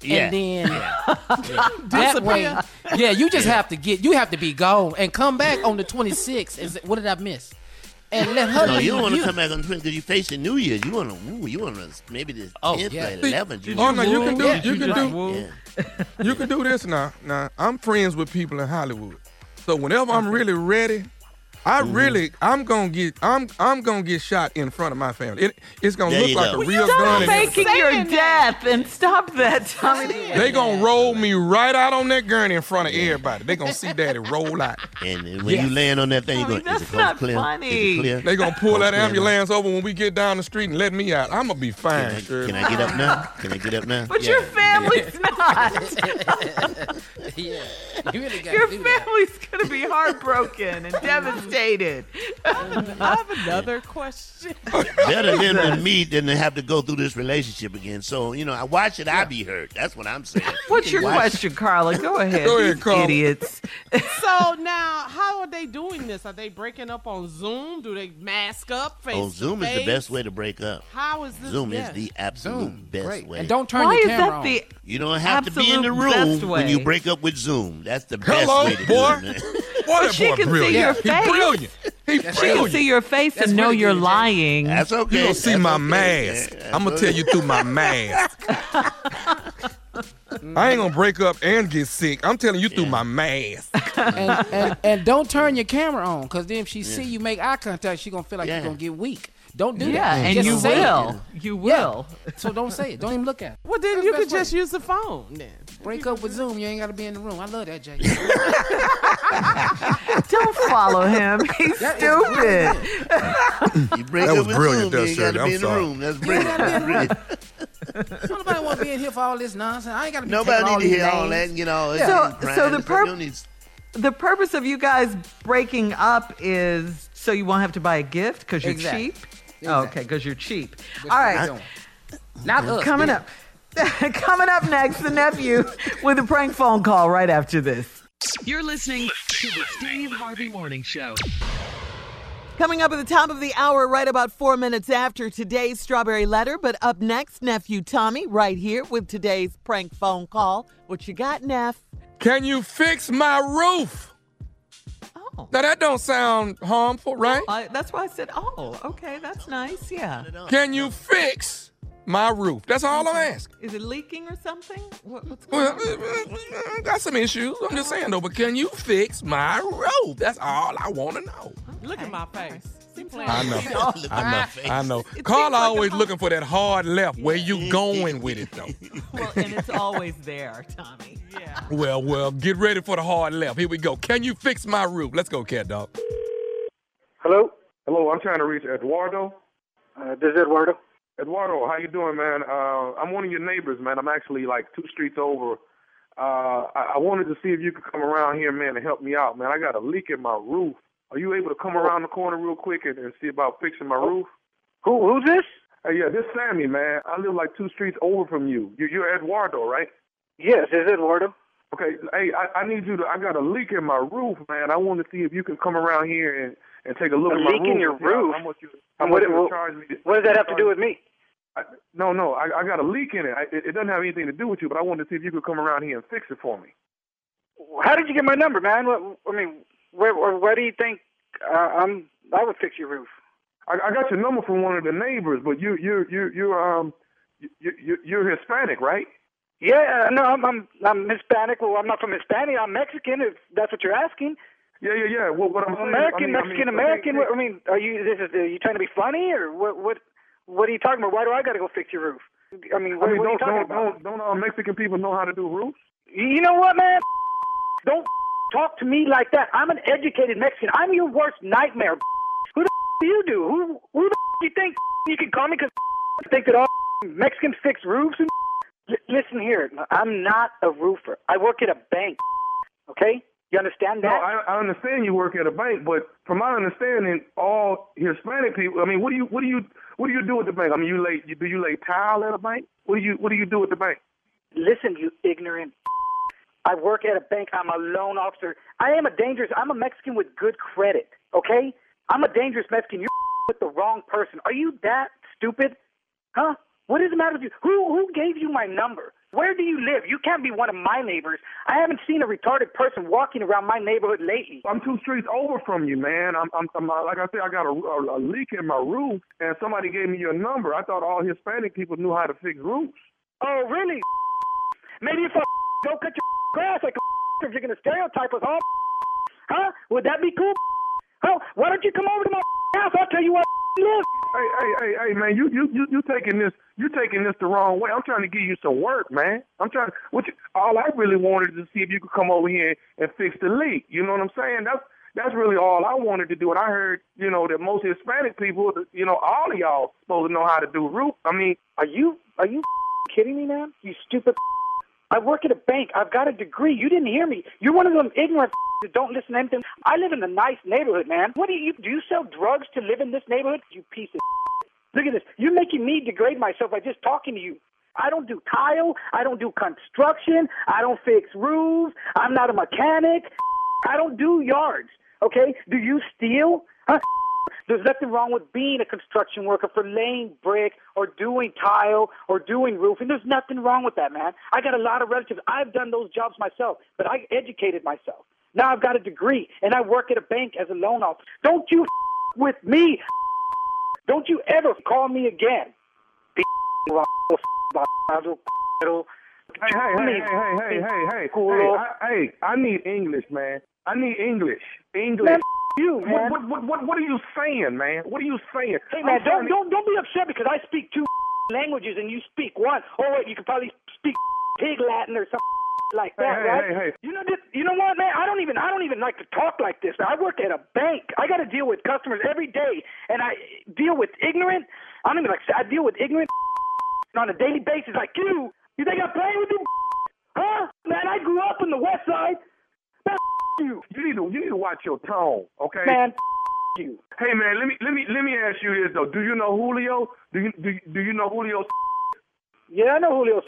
Yeah. And then that way, yeah, you just have to get, you have to be gone and come back on the 26th. And say, what did I miss? And let her. No, you don't want to come back on the 20th because you facing New Year's. You want to, you want to maybe the 10th Oh, or yeah. 11th. You Oh no, you can do Yeah, you you can do woo. yeah. you can do this now. Now I'm friends with people in Hollywood, so whenever I'm really ready, I Mm-hmm. really I'm gonna get I'm I'm gonna get shot in front of my family. It, it's gonna There look like go. a Well, real Stop gun. and everything. faking your death and stop that, Tommy. They gonna roll me right out on that gurney in front of everybody. They gonna see daddy roll out. And then when you land on that thing, Tommy, you go, is that's it not clear? funny. Is it clear? They gonna pull that ambulance over when we get down the street and let me out. I'm gonna be Can fine. I, Shirley. can I get up now? Can I get up now? But Yeah. your family's not. yeah, you really Your to do that. family's gonna be heartbroken and devastated. I have another question. Better them than me than to have to go through this relationship again. So, you know, why should I be hurt? That's what I'm saying. What's your Why- question, Carla? Go ahead. Go ahead, Carla. Idiots. so now, how are they doing this? Are they breaking up on Zoom? Do they mask up? Face Oh, to Zoom is the best way to break up. How is this? Zoom yeah. is the absolute Zoom, best great. way. And don't turn Why your is camera that on. the you don't have to be in the room when you break up with Zoom. That's the Hello, best way to boy. do it. man. Boy, that she boy can see your face. Brilliant. He She can see your face That's and know really you're good, Jay. lying. That's okay. You gonna see That's my okay. mask. Yeah, I'm gonna that's tell you through my mask. I ain't gonna break up and get sick. I'm telling you through Yeah. my mask. and, and and don't turn your camera on, cause then if she see you make eye contact, she gonna feel like Yeah. you're gonna get weak. Don't do yeah, that. and Just you say it. will. You Yeah. will. So don't say it. Don't even look at it. Well, then That's you the could way. just use the phone. Then Break up with Zoom. You ain't gotta be in the room. I love that, Jay. Don't follow him. He's That is stupid. You break That up was with brilliant Zoom, you ain't got to be I'm in the sorry. room. That's brilliant. That's brilliant. Nobody want to be in here for all this nonsense. I ain't gotta be Nobody taking all need to these hear all names. that and get all So- that. so crying. the You purp- don't need- The purpose of you guys breaking up is so you won't have to buy a gift because you're Exactly. cheap. Oh, Exactly. okay, because you're cheap. What All you? Not us. coming them. up. coming up next, the nephew with a prank phone call right after this. You're listening to the Steve Harvey Morning Show. Coming up at the top of the hour, right about four minutes after today's strawberry letter. But up next, nephew Tommy, right here with today's prank phone call. What you got, Neff? Can you fix my roof? Oh, Now that don't sound harmful, right? I, that's why I said, oh, okay, that's nice. Yeah. Can you fix my roof? That's all I'm asking. Is it leaking or something? What, what's going Well, on? got some issues. I'm just saying though, but can you fix my roof? That's all I want to know. look at my face. I know. with me. Look at I know. face. I know. seems Carla like always hard- looking for that hard left. Where you going with it though? Well, and it's always there, Tommy. Yeah. Well, well, get ready for the hard left. Here we go. Can you fix my roof? Let's go, cat dog. Hello, Hello, I'm trying to reach Eduardo. uh, this is Eduardo. Eduardo, how you doing, man? Uh, I'm one of your neighbors, man. I'm actually like two streets over. Uh, I, I wanted to see if you could come around here, man, and help me out, man. I got a leak in my roof. Are you able to come around the corner real quick and, and see about fixing my roof? Who who's this? Hey, yeah, this Sammy, man. I live like two streets over from you. you you're Eduardo, right? Yes, is Eduardo. Okay, hey, I, I need you to. I got a leak in my roof, man. I want to see if you can come around here and, and take a look A at my leak roof. in your how- roof? How much you, how much what- you what- charge me? to- What does that have to do with me? I, no, no, I, I got a leak in it. I, it. It doesn't have anything to do with you, but I wanted to see if you could come around here and fix it for me. How did you get my number, man? What, I mean, where, where, do you think uh, I'm? I would fix your roof. I, I got your number from one of the neighbors, but you, you, you, you're um, you, you, you're Hispanic, right? Yeah, no, I'm, I'm I'm Hispanic. Well, I'm not from Hispania. I'm Mexican. If that's what you're asking. Yeah, yeah, yeah. Well, what I'm saying, American, I mean, Mexican, I mean, American. hey, What, I mean, are you? This is. Are you trying to be funny or what? What? What are you talking about? Why do I got to go fix your roof? I mean, I what, mean, what are you talking don't about? don't don't all Mexican people know how to do roofs? You know what, man? Don't talk to me like that? I'm an educated Mexican. I'm your worst nightmare. Who the do you do? Who who the do you think you can call me because I think that all Mexicans fix roofs and L- listen here. I'm not a roofer. I work at a bank. Okay? You understand No, that? I, I understand you work at a bank, but from my understanding, all Hispanic people. I mean, what do you what do you what do you do at the bank? I mean, you lay you, do you lay tile at a bank? What do you what do you do at the bank? Listen, you ignorant. I work at a bank. I'm a loan officer. I am a dangerous. I'm a Mexican with good credit. Okay? I'm a dangerous Mexican. You're with the wrong person. Are you that stupid? Huh? What is the matter with you? Who who gave you my number? Where do you live? You can't be one of my neighbors. I haven't seen a retarded person walking around my neighborhood lately. I'm two streets over from you, man. I'm, I'm, I'm uh, like I said, I got a, a, a leak in my roof, and somebody gave me your number. I thought all Hispanic people knew how to fix roofs. Oh, really? Maybe if I go cut your grass like a if you're gonna stereotype us all, huh? Would that be cool? Huh? Why don't you come over to my house? I'll tell you what live. Hey, hey, hey, hey, man, you you you you taking this you taking this the wrong way. I'm trying to give you some work, man. I'm trying. You, all I really wanted to see if you could come over here and fix the leak. You know what I'm saying? That's that's really all I wanted to do. And I heard, you know, that most Hispanic people, you know, all of y'all supposed to know how to do roof. I mean, Are you are you kidding me, man? You stupid. I work at a bank. I've got a degree. You didn't hear me. You're one of them ignorant that don't listen to anything. I live in a nice neighborhood, man. What do you do? You sell drugs to live in this neighborhood? You piece of. Look at this. You're making me degrade myself by just talking to you. I don't do tile. I don't do construction. I don't fix roofs. I'm not a mechanic. I don't do yards. Okay? Do you steal? Huh? There's nothing wrong with being a construction worker for laying brick or doing tile or doing roofing. There's nothing wrong with that, man. I got a lot of relatives. I've done those jobs myself, but I educated myself. Now I've got a degree and I work at a bank as a loan officer. Don't you with me. Don't you ever call me again. hey, hey, hey, hey, hey, hey, hey, hey, hey, I need English, man. I need English. English. Man, you, man. What, what, what, what are you saying, man? What are you saying? Hey man, don't don't don't be upset because I speak two languages and you speak one. Oh wait, you can probably speak pig Latin or something like that, hey, right? hey, hey. You know this, you know what, man? I don't even I don't even like to talk like this. I work at a bank. I got to deal with customers every day, and I deal with ignorant. I don't even like I deal with ignorant on a daily basis like you. You think I'm playing with you? Huh? Man, I grew up in the West Side. Man, you. You need to you need to watch your tone, okay? Man, you. Hey man, let me let me let me ask you this though. Do you know Julio? Do you do do you know Julio? Yeah, I know Julio.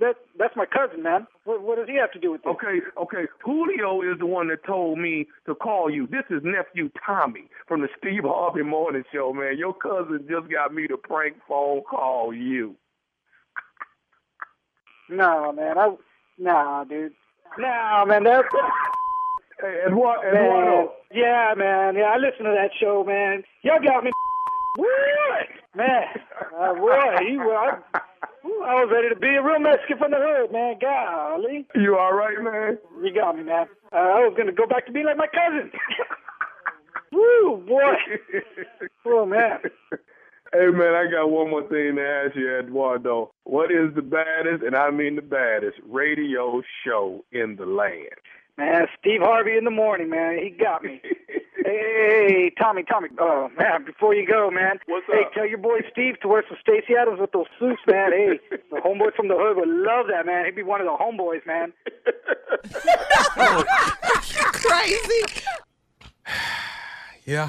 That that's my cousin, man. What, what does he have to do with this? Okay, okay. Julio is the one that told me to call you. This is nephew Tommy from the Steve Harvey Morning Show, man. Your cousin just got me to prank phone call you. No, man. I nah, dude. Nah, man. That's Hey, Eduardo, man. Eduardo. Yeah, man. Yeah, I listen to that show, man. Y'all got me. What? Man, uh, boy, you were. I, I was ready to be a real Mexican from the hood, man. Golly. You all right, man? You got me, man. Uh, I was gonna go back to being like my cousin. Woo, boy. Oh man. Hey man, I got one more thing to ask you, Eduardo. What is the baddest, and I mean the baddest, radio show in the land? Man, Steve Harvey in the morning, man. He got me. hey, hey, hey, Tommy, Tommy. Oh, man, before you go, man. What's hey, up? tell your boy Steve to wear some Stacy Adams with those suits, man. Hey, the homeboy from the hood would love that, man. He'd be one of the homeboys, man. Crazy. Yeah.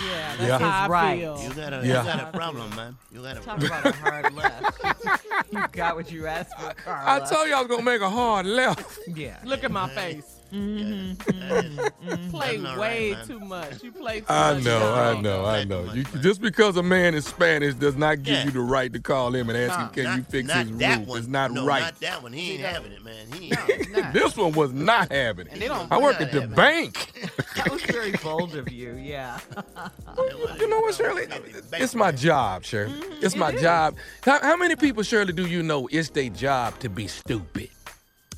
Yeah, that's Yeah. how I Right. feel. You got a, Yeah. you got a problem, man. You got a Talk problem. about a hard left. you got what you asked for, Carla. I told you I was gonna make a hard left. Yeah. Look at my face. Mm-hmm. Play That's not way right, too much. You play too much. I much. know, I Sean. know, I know. much, You, just because a man is Spanish does not give Yeah. you the right to call him and ask him, "Can not, you fix not his roof?" one. It's not no, right. Not that one. He ain't that- having it, man. He ain't. This one was not having And they it. don't- I work at the having bank. That was very bold of you. Yeah. You know what, Shirley? It's my job, Shirley. It's my job. How, how many people, Shirley, do you know it's their job to be stupid?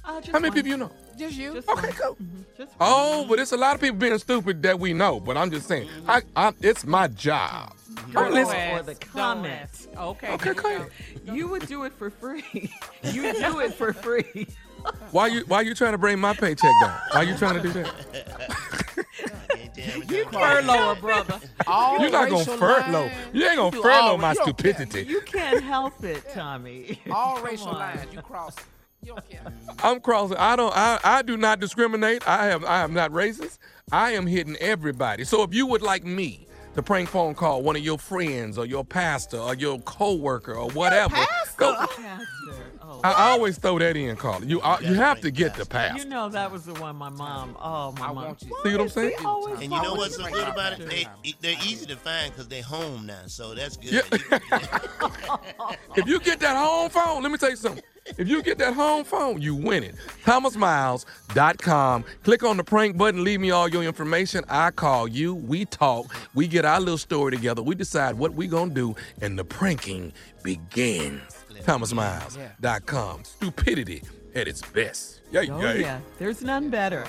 Uh, How many one. people you know? Just you. Just Okay, one. cool. Mm-hmm. Just one. Oh, but it's a lot of people being stupid that we know. But I'm just saying, I, I, it's my job. girl listen. or the Don't comment. Okay. Okay, here we go go. You would do it for free. You do it for free. Why you why you trying to bring my paycheck down? Why you trying to do that? You furlough a brother. All You're not gonna furlough. lines. You ain't gonna do furlough all- my you don't stupidity. You can't help it, Tommy. All Come racial on. lines you cross. You don't care. I'm crossing. I don't. I, I do not discriminate. I have. I am not racist. I am hitting everybody. So if you would like me to prank phone call one of your friends or your pastor or your coworker or whatever, go. Pastor. Oh, I, I always throw that in, Carl. You uh, you have to get the pastor. you know that was the one my mom. Oh, my I mom. want you. See what I'm saying? And you know what's so good about it? They, they're easy to find because they're home now, so that's good. Yeah. If you get that home phone, let me tell you something. If you get that home phone, you win it. ThomasMiles.com. Click on the prank button, leave me all your information. I call you, we talk, we get our little story together, we decide what we gonna do, and the pranking begins. ThomasMiles.com. Stupidity at its best. Yeah, Oh, yeah. yeah. There's none better.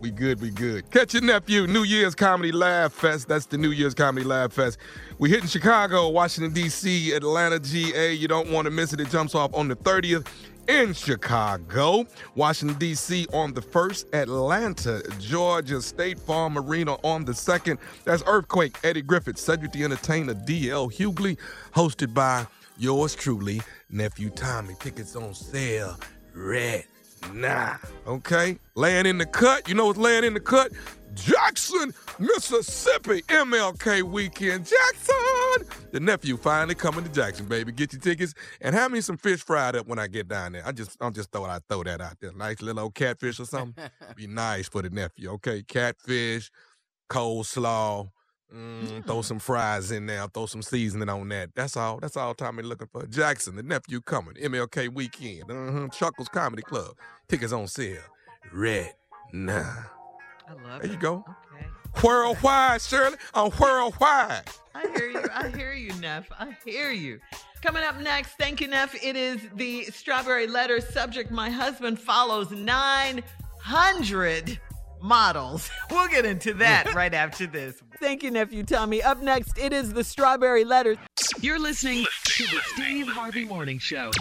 We good, we good. Catch your nephew, New Year's Comedy Laugh Fest. That's the New Year's Comedy Laugh Fest. We hitting Chicago, Washington, D.C., Atlanta, GA. You don't want to miss it. It jumps off on the 30th in Chicago, Washington, D.C. on the 1st, Atlanta, Georgia, State Farm Arena on the 2nd. That's Earthquake, Eddie Griffin, Cedric the Entertainer, D.L. Hughley, hosted by yours truly, Nephew Tommy. Tickets on sale. Red. Nah. Okay? Laying in the cut. You know what's laying in the cut? Jackson, Mississippi, MLK weekend. Jackson! The nephew finally coming to Jackson, baby. Get your tickets and have me some fish fried up when I get down there. I just I'm just thought I'd throw that out there. Nice little old catfish or something. Be nice for the nephew. Okay. Catfish, coleslaw. Mm, throw some fries in there, throw some seasoning on that. That's all. That's all Tommy looking for. Jackson, the nephew coming. MLK weekend. Uh-huh. Chuckles Comedy Club. Tickets on sale. Red. Nah. I love There it. you go. Okay. Worldwide, Shirley. I'm worldwide. I hear you. I hear you, Neff. I hear you. Coming up next, thank you, Neff. It is the strawberry letter subject. My husband follows 900 models. We'll get into that right after this. Thank you, nephew Tommy. Up next, it is the strawberry letter. You're listening to the Steve Harvey Morning Show.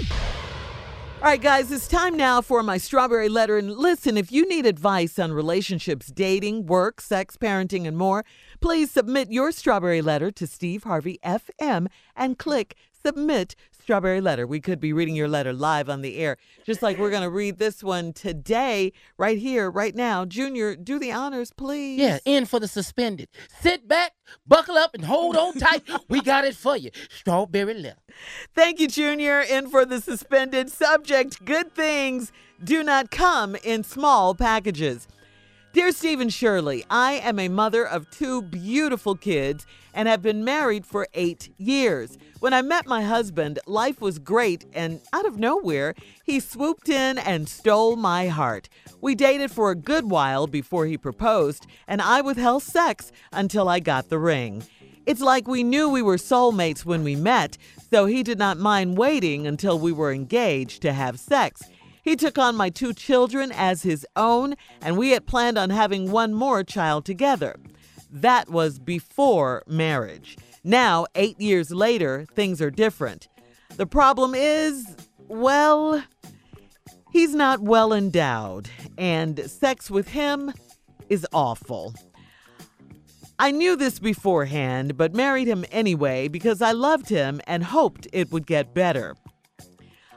All right, guys, it's time now for my strawberry letter. And listen, if you need advice on relationships, dating, work, sex, parenting, and more, please submit your strawberry letter to Steve Harvey FM and click submit strawberry letter. We could be reading your letter live on the air, just like we're going to read this one today, right here, right now. Junior, do the honors, please. Yeah, in for the suspended. Sit back, buckle up, and hold on tight. we got it for you. Strawberry letter. Thank you, Junior. In for the suspended subject good things do not come in small packages. Dear Stephen Shirley, I am a mother of two beautiful kids and have been married for eight years. When I met my husband, life was great, and out of nowhere, he swooped in and stole my heart. We dated for a good while before he proposed, and I withheld sex until I got the ring. It's like we knew we were soulmates when we met, so he did not mind waiting until we were engaged to have sex. He took on my two children as his own, and we had planned on having one more child together. That was before marriage. Now, eight years later, things are different. The problem is, well, he's not well endowed, and sex with him is awful. I knew this beforehand, but married him anyway because I loved him and hoped it would get better.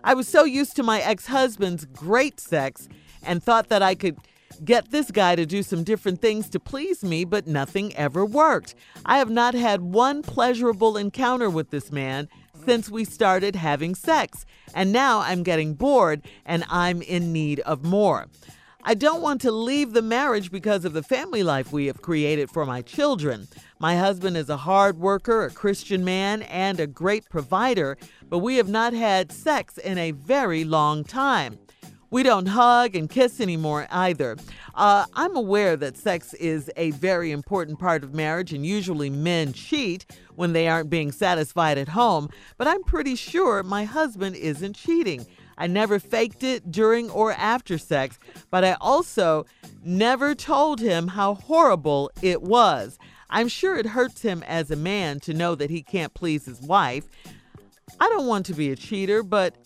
I was so used to my ex husband's great sex and thought that I could get this guy to do some different things to please me, but nothing ever worked. I have not had one pleasurable encounter with this man since we started having sex, and now I'm getting bored and I'm in need of more. I don't want to leave the marriage because of the family life we have created for my children. My husband is a hard worker, a Christian man, and a great provider, but we have not had sex in a very long time. We don't hug and kiss anymore either. Uh, I'm aware that sex is a very important part of marriage, and usually men cheat when they aren't being satisfied at home, but I'm pretty sure my husband isn't cheating. I never faked it during or after sex, but I also never told him how horrible it was. I'm sure it hurts him as a man to know that he can't please his wife. I don't want to be a cheater, but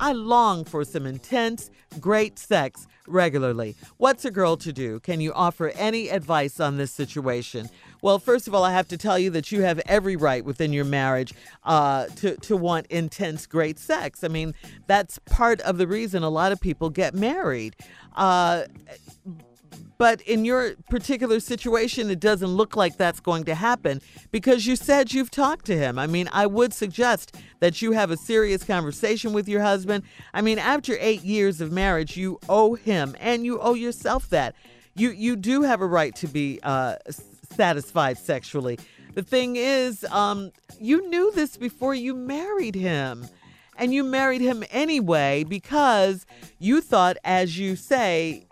I long for some intense, great sex regularly. What's a girl to do? Can you offer any advice on this situation? Well, first of all, I have to tell you that you have every right within your marriage uh, to, to want intense, great sex. I mean, that's part of the reason a lot of people get married. Uh, but in your particular situation, it doesn't look like that's going to happen because you said you've talked to him. I mean, I would suggest that you have a serious conversation with your husband. I mean, after eight years of marriage, you owe him and you owe yourself that. You you do have a right to be uh, satisfied sexually. The thing is, um, you knew this before you married him. And you married him anyway because you thought, as you say,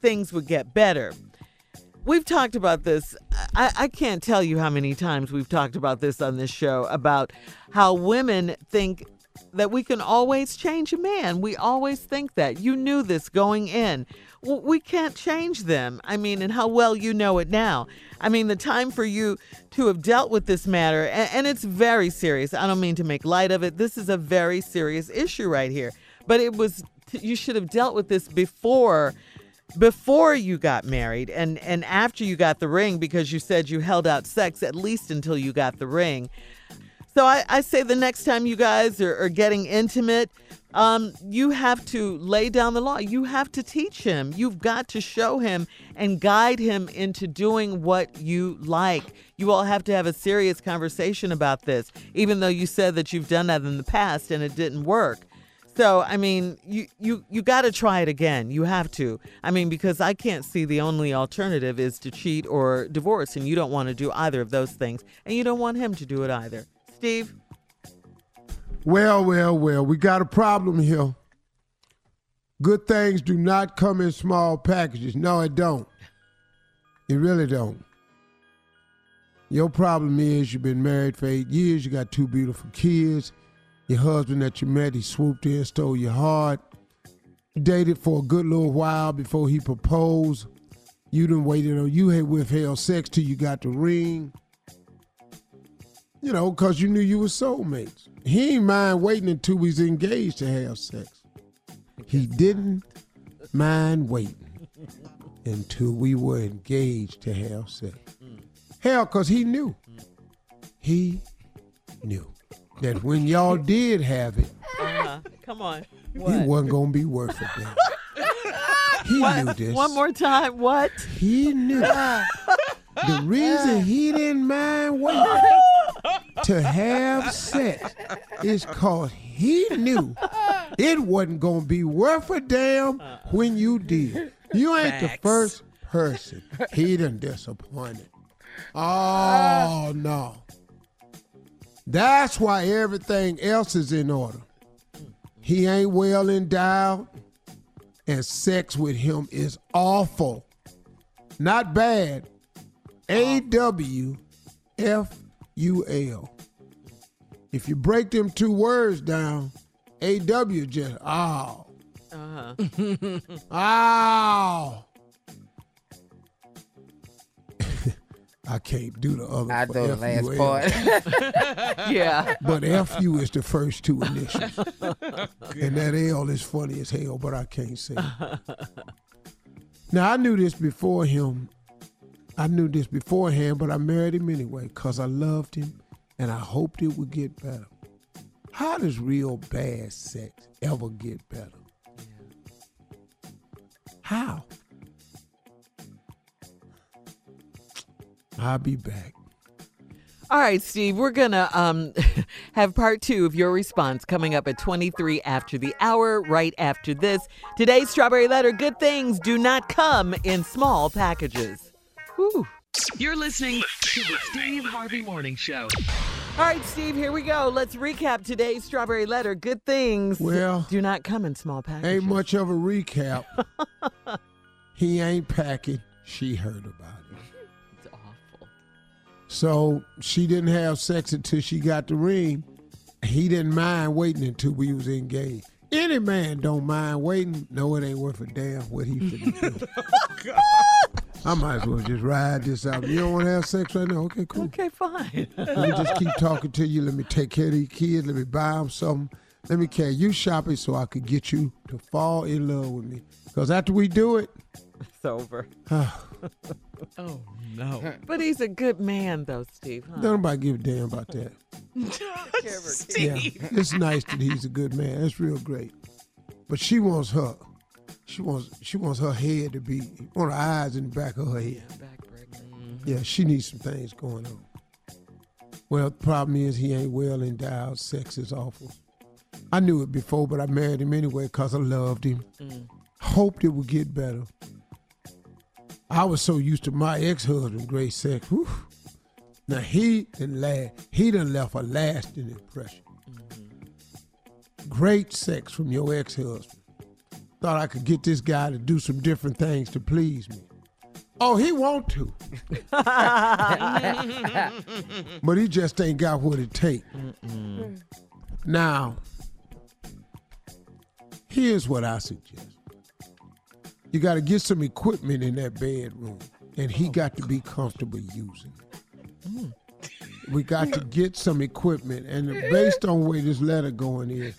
things would get better. We've talked about this. I, I, can't tell you how many times we've talked about this on this show about how women think that we can always change a man. We always think that. You knew this going in. We can't change them. I mean, and how well you know it now. I mean, the time for you to have dealt with this matter, and, and it's very serious. I don't mean to make light of it. This is a very serious issue right here. But it was, you should have dealt with this before before you got married and and after you got the ring because you said you held out sex at least until you got the ring. So i, I say the next time you guys are, are getting intimate um, you have to lay down the law. You have to teach him. You've got to show him and guide him into doing what you like. You all have to have a serious conversation about this even though you said that you've done that in the past and it didn't work so I mean, you you you got to try it again. You have to. I mean, because I can't see the only alternative is to cheat or divorce, and you don't want to do either of those things, and you don't want him to do it either. Steve. Well, well, well, we got a problem here. Good things do not come in small packages. No, it don't. It really don't. Your problem is you've been married for eight years, you got two beautiful kids your husband that you met, he swooped in, stole your heart. Dated for a good little while before he proposed. You didn't waited on you had withheld sex till you got the ring. You know, cause you knew you were soulmates. He ain't mind waiting until we engaged to have sex. He didn't mind waiting until we were engaged to have sex. Hell, cause he knew. He knew that when y'all did have it, uh-huh. come on, what? it wasn't gonna be worth it. Then. He what? knew this. One more time, what? He knew. Uh-huh. the reason uh-huh. he didn't mind waiting to have sex is cause he knew it wasn't gonna be worth a damn uh-uh. when you did. You ain't the first person he done disappointed. Uh-huh. Oh no. That's why everything else is in order. He ain't well endowed, and sex with him is awful. Not bad. A W F U L. If you break them two words down, A W just oh. Uh-huh. oh. I can't do the other. I do the last part. yeah. But FU is the first two initials. and that L is funny as hell, but I can't say it. Now, I knew this before him. I knew this beforehand, but I married him anyway because I loved him and I hoped it would get better. How does real bad sex ever get better? How? I'll be back. All right, Steve, we're going to um, have part two of your response coming up at 23 after the hour, right after this. Today's Strawberry Letter Good things do not come in small packages. Whew. You're listening to the Steve Harvey Morning Show. All right, Steve, here we go. Let's recap today's Strawberry Letter Good things well, do not come in small packages. Ain't much of a recap. he ain't packing. She heard about it. So she didn't have sex until she got the ring. He didn't mind waiting until we was engaged. Any man don't mind waiting. No, it ain't worth a damn what he finna do. Oh, I might as well just ride this out. You don't want to have sex right now? Okay, cool. Okay, fine. Let me just keep talking to you. Let me take care of these kids. Let me buy them something. Let me carry you shopping so I could get you to fall in love with me. Because after we do it, it's over. Oh no. But he's a good man, though, Steve. Huh? don't nobody give a damn about that. Yeah, it's nice that he's a good man. That's real great. But she wants her. She wants she wants her head to be on her eyes in the back of her head. Yeah, she needs some things going on. Well, the problem is he ain't well endowed. Sex is awful. I knew it before, but I married him anyway because I loved him. Mm. Hoped it would get better. I was so used to my ex-husband, great sex. Whew. Now he done la- he done left a lasting impression. Mm-hmm. Great sex from your ex-husband. Thought I could get this guy to do some different things to please me. Oh, he want to. but he just ain't got what it take. Now, here's what I suggest. You got to get some equipment in that bedroom, and he got to be comfortable using it. Mm. We got to get some equipment, and based on where this letter going is,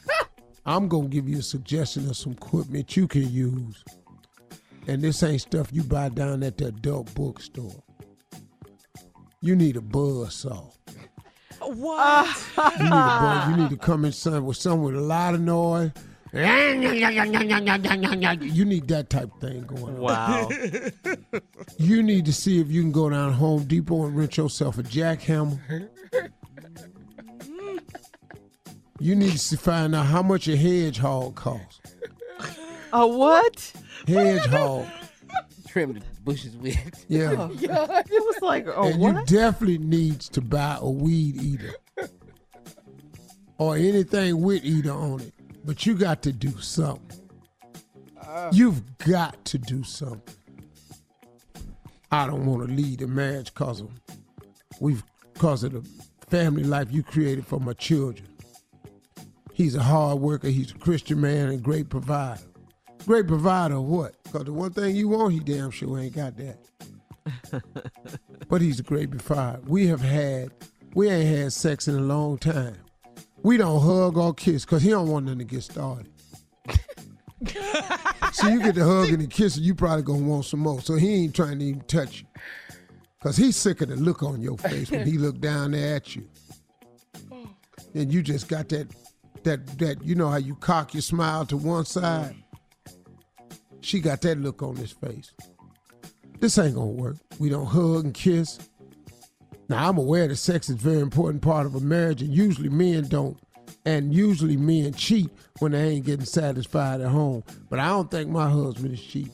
I'm gonna give you a suggestion of some equipment you can use. And this ain't stuff you buy down at the adult bookstore. You need a buzz saw. What? You need a buzz. You need to come in some with some with a lot of noise. You need that type of thing going on. Wow. You need to see if you can go down Home Depot and rent yourself a jackhammer. You need to find out how much a hedgehog costs. A what? Hedgehog. Trim the bushes with. Yeah. Oh, it was like, oh, and what? you definitely needs to buy a weed eater or anything with eater on it. But you got to do something. Uh. You've got to do something. I don't want to lead a marriage cause of we've cause of the family life you created for my children. He's a hard worker. He's a Christian man and great provider. Great provider of what? Because the one thing you want, he damn sure ain't got that. but he's a great provider. We have had, we ain't had sex in a long time. We don't hug or kiss because he don't want nothing to get started. so you get the hug and the kiss, and you probably gonna want some more. So he ain't trying to even touch you. Cause he's sick of the look on your face when he look down there at you. Oh. And you just got that that that you know how you cock your smile to one side. She got that look on his face. This ain't gonna work. We don't hug and kiss. Now I'm aware that sex is a very important part of a marriage, and usually men don't, and usually men cheat when they ain't getting satisfied at home. But I don't think my husband is cheating.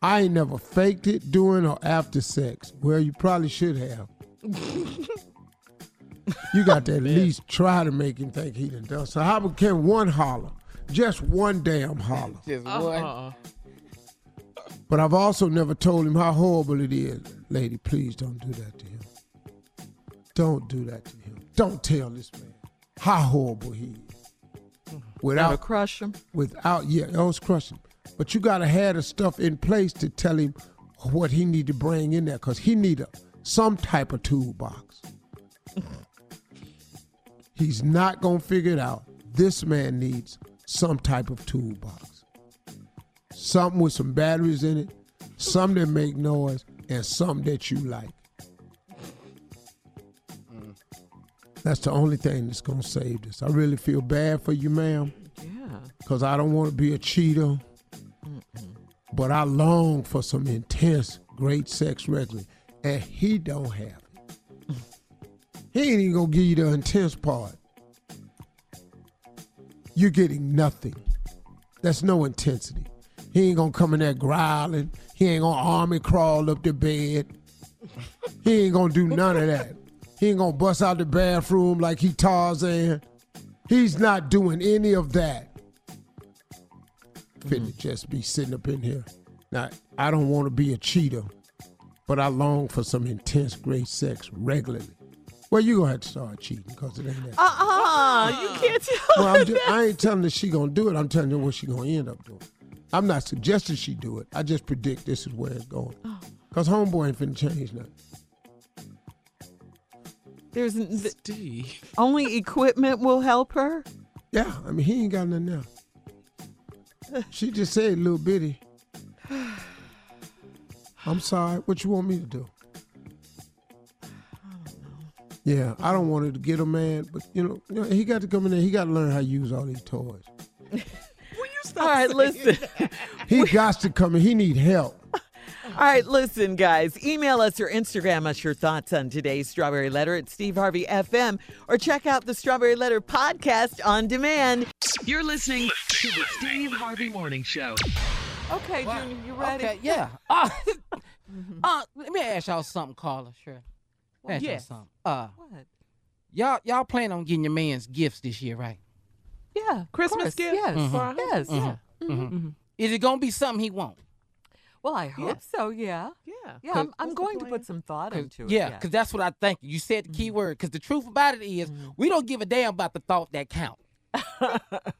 I ain't never faked it during or after sex. Well, you probably should have. you got to at least try to make him think he done done. So how about can one holler? Just one damn holler. Just Uh-uh. one. But I've also never told him how horrible it is. Lady, please don't do that to him. Don't do that to him. Don't tell this man how horrible he is. Never Without crush him. without yeah, was crushing. But you gotta have the stuff in place to tell him what he need to bring in there, cause he need a some type of toolbox. He's not gonna figure it out. This man needs some type of toolbox. Something with some batteries in it, some that make noise, and some that you like. That's the only thing that's gonna save this. I really feel bad for you, ma'am Yeah. because I don't want to be a cheater. But I long for some intense, great sex regularly, and he don't have it. He ain't even gonna give you the intense part. You're getting nothing. That's no intensity. He ain't gonna come in there growling. He ain't gonna army crawl up the bed. He ain't gonna do none of that. He ain't gonna bust out the bathroom like he Tarzan. He's not doing any of that finna mm-hmm. just be sitting up in here. Now, I don't want to be a cheater, but I long for some intense, great sex regularly. Well, you gonna have to start cheating because it ain't that. Uh-uh. You can't tell well, I'm just. I ain't telling her she gonna do it. I'm telling her what she gonna end up doing. I'm not suggesting she do it. I just predict this is where it's going. Oh. Cause homeboy ain't finna change nothing. There's n- only equipment will help her. Yeah, I mean he ain't got nothing now. She just said little bitty. I'm sorry. What you want me to do? Yeah, I don't want her to get a man, but you know, you know, he got to come in there. He got to learn how to use all these toys. All right, listen. He got to come in. He need help. All right, listen, guys. Email us or Instagram us your thoughts on today's Strawberry Letter at Steve Harvey FM or check out the Strawberry Letter podcast on demand. You're listening to the Steve Harvey Morning Show. Okay, Junior, you ready? Okay, yeah. Uh, uh, let me ask y'all something, Carla. Sure. Ask y'all Yes. something. Uh, What? y'all y'all plan on getting your man's gifts this year, right? Yeah, Christmas course, gift Yes, for our yes. husband? Mhm. Mm-hmm. Mm-hmm. Is it gonna be something he want? Well, I hope so. Yeah, Yeah. yeah. I'm, I'm going to put some thought into it. Yeah, because that's what I think. You said the key mm-hmm. word. Because the truth about it is, we don't give a damn about the thought that count.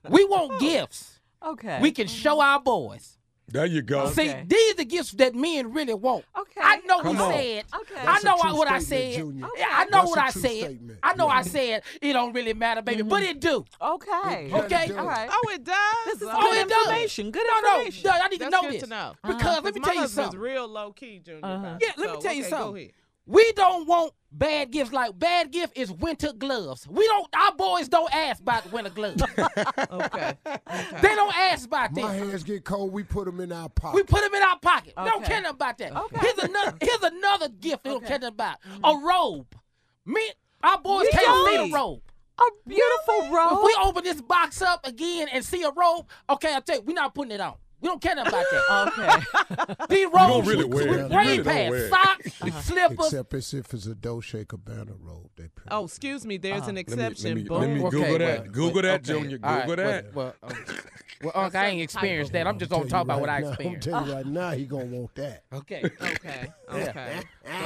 we want oh. gifts. Okay. We can show our boys. There you go. See, these are gifts that men really want. Okay. I know Come he on. said. Okay. I That's a know true what I said. Junior. Yeah, I know That's what a I true said. statement. I know I mm-hmm. said it don't really matter, baby, but mm-hmm. it do. Okay. Yeah, Okay. do. All right. Oh, it does. This is Oh, good it does. information. Good No, no, information. no, I need to know good this to know. because uh-huh. let me tell you husband's something. real low key, Junior. Uh-huh. Yeah, it. let me tell you okay, Go something. We don't want bad gifts like bad gift is winter gloves. We don't. Our boys don't ask about winter gloves. Okay. they don't ask about My that. hands get cold. We put them in our pocket. We put them in our pocket. We don't care nothing about that. Okay. Here's another. Here's another gift. We don't Okay. care nothing about a robe. Me, our boys We can't see don't. the robe. A beautiful If robe. we open this box up again and see a robe, okay, I'll tell you, we're not putting it on. We don't care nothing about that. Okay. These robes really with, wear with rain really don't pads, wear it. socks, uh-huh. slippers. Except it's if it's a Dolce Gabbana robe. They Oh, excuse me. There's an uh-huh. Let me, exception. let me, let me Boom. Google that. well, Google well, that, okay. Junior. All right, Google that. Well, well, okay. Well Unc, I ain't experienced that. I'm just gonna talk about what I experienced. I'm telling you right now, he gonna want that. Okay. Okay. Okay.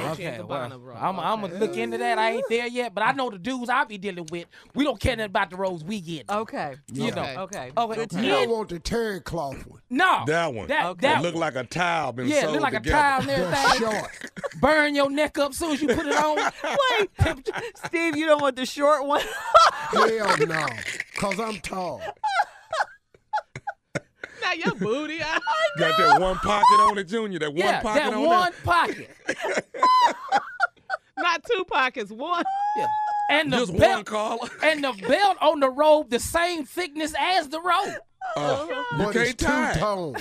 Okay, well, I'm, I'm gonna look into that. I ain't there yet, but I know the dudes I be dealing with. We don't care nothing about the roads we get. Okay. You know. Okay. Okay. Good You don't want the terry cloth one. No. That one. That, Okay. that It look like a towel been yeah, sewed look like together. a towel and The everything. short. Burn your neck up soon as you put it on. Wait, Steve, you don't want the short one? Hell no. Cause I'm tall. Now your booty. I, Got that one pocket on it, Junior. That one yeah, pocket that on one pocket. not two pockets. One. Yeah. And the Just one belt, collar. and the belt on the robe the same thickness as the robe. Uh, you But can't it's tie. it. two-tone.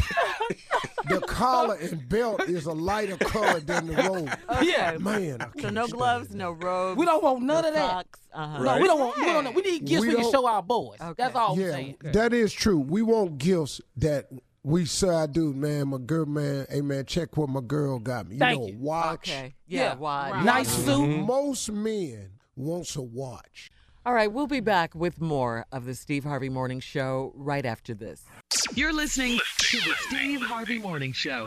the collar and belt is a lighter color than the robe. Yeah. Man, I So can't no gloves, it. no robes. We don't want none no of that. socks. Uh-huh. No, we don't want. We don't. We need gifts We we, can show our boys. Okay. That's all I'm Yeah, saying. that is true. We want gifts that we say dude, man. My girl, man. Hey, man, check what my girl got me. You Thank know, you. watch. Okay. Yeah, Yeah. wide. Right. Nice suit. Most men wants a watch. All right, we'll be back with more of the Steve Harvey Morning Show right after this. You're listening to the Steve Harvey Morning Show.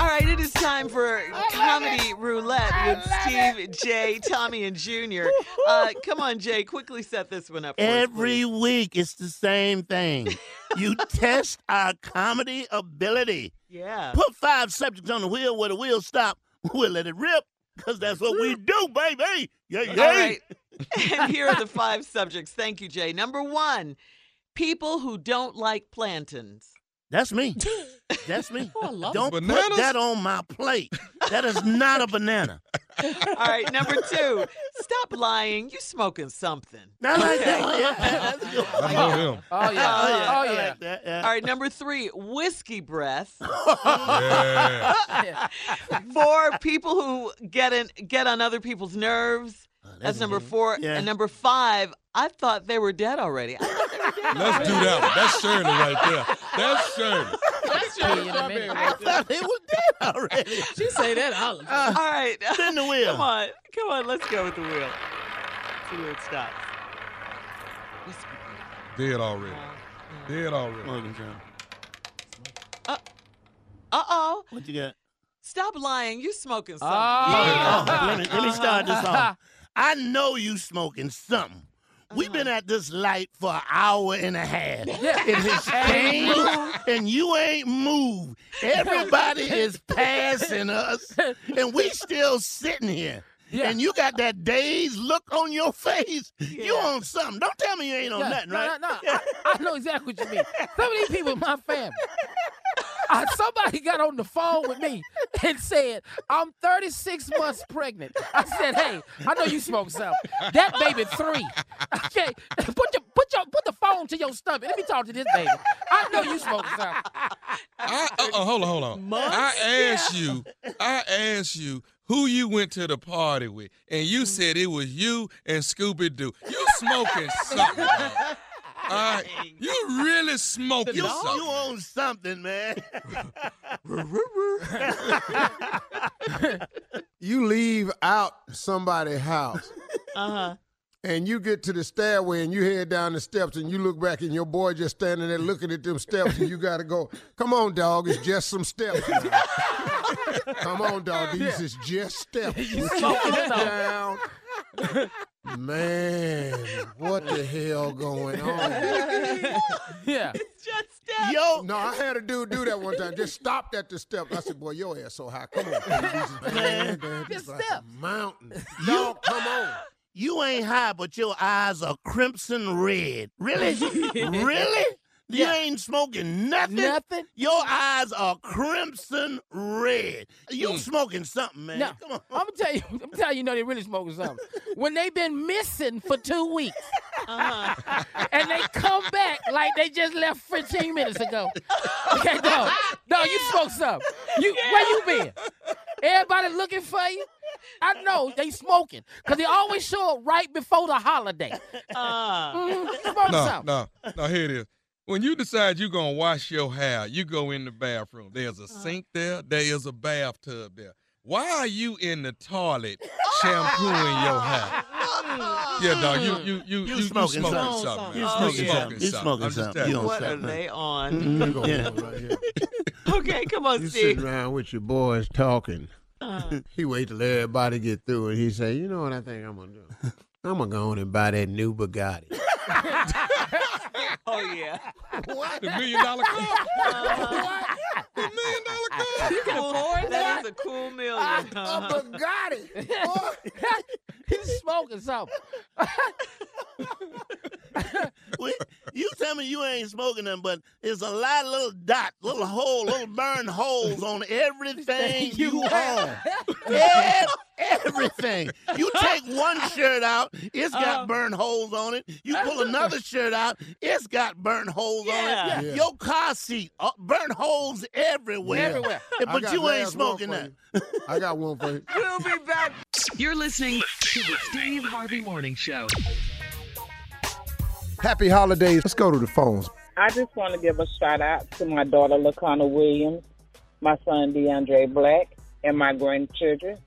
All right, it is time for Comedy Roulette with Steve, Jay, Tommy, and Junior. Uh, come on, Jay, quickly set this one up for us, Every please. week, it's the same thing. You test our comedy ability. Yeah. Put five subjects on the wheel where the wheel stop. We'll let it rip, because that's what we do, baby. Yeah, yeah. All right. And here are the five subjects. Thank you, Jay. Number one, people who don't like plantains. That's me. That's me. Oh, Don't Bananas? put that on my plate. That is not a banana. All right, number two, stop lying. You smoking something. Not like Okay. Oh, oh, that. Yeah. I know him. Oh yeah. Oh, yeah. Oh yeah. like that, yeah. All right, number three, whiskey breath. Yeah. Yeah. Four, people who get in, get on other people's nerves. Oh, that's number four. Yeah. And number five, I thought they were dead already. I thought they were dead. Let's do that one. That's Shirley right there. That's Shirley. That's Tell your you in a strawberry minute. I thought it was dead already. She say that all the time. All right. Spin the wheel. Come on. Come on. Let's go with the wheel. See where it stops. Whiskey. Dead already. Uh, Dead already. Morgan John. Uh-oh. What you got? Stop lying. You smoking something. Oh. Oh, let, me, let me start this off. I know you smoking something. We've been uh-huh. at this light for an hour and a half. Yeah. It has changed, and you ain't moved. Everybody is passing us, and we still sitting here. Yeah. And you got that dazed look on your face. You on something. Don't tell me you ain't on Yeah, nothing, no, right? No, no, I, I know exactly what you mean. Some of these people in my family. Uh, somebody got on the phone with me and said, I'm 36 months pregnant. I said, hey, I know you smoke something. That baby three. Okay, put your put your put the phone to your stomach. Let me talk to this baby. I know you smoke something. I, uh, uh, hold on, hold on. Months? I asked you, I asked you who you went to the party with, and you said it was you and Scooby Doo. You smoking something. dog. All right, you really smoking You, something. you on something, man. You leave out somebody's house. Uh huh. and you get to the stairway and you head down the steps and you look back and your boy just standing there looking at them steps and you got to go, come on, dog, it's just some steps. Now." come on, dog, these is just steps. You Keep smoking it something. down. Man, what the hell going on? Yeah. It's just steps. Yo, no, I had a dude do that one time. Just stopped at the step. I said, "Boy, your ass so high. Come on, man. man, man Just it's like a step. mountain. Dog, come on." You ain't high, but your eyes are crimson red. Really? really? You Yeah. ain't smoking nothing? Nothing. Your eyes are crimson red. You Mm. smoking something, man. No, Come on. I'm gonna tell you. I'm telling you, you know they really smoking something. When they been missing for two weeks, Uh-huh. and they come back like they just left 15 minutes ago. Okay, no, dog, you smoke something. You where you been? Everybody looking for you. I know they smoking because they always show up right before the holiday. Uh, Smoke No, something. no, no. Here it is. When you decide you're gonna wash your hair, you go in the bathroom. There's a sink there. There is a bathtub there. Why are you in the toilet shampooing your hair? Yeah, dog. You you you You you smoking smoking something. something. You man. smoking You something. You smoking something. telling You you. on what are something. they on? Here go Yeah. right here. Okay, come on, You Steve. sitting around with your boys talking. Uh, He wait till everybody get through and he say, you know what I think I'm gonna do? I'm gonna go on and buy that new Bugatti. oh yeah. The million dollar car. Uh, The million dollar car. you can afford that. that. Is a cool million. A Uh-huh. Bugatti. He's smoking something. Wait, you tell me you ain't smoking them, but there's a lot of little dots, little hole, little burn holes on everything you own. Ev- Everything. You take one shirt out, it's got Uh. burn holes on it. You pull another shirt out, it's got burn holes on it. Yeah. Your car seat, uh, burn holes everywhere. Everywhere. Yeah, I But got you ain't last one smoking for that. you. I got one for you. We'll be back. You're listening to the Steve Harvey Morning Show. Happy holidays. Let's go to the phones. I just want to give a shout out to my daughter LaConna Williams, my son DeAndre Black, and my grandchildren,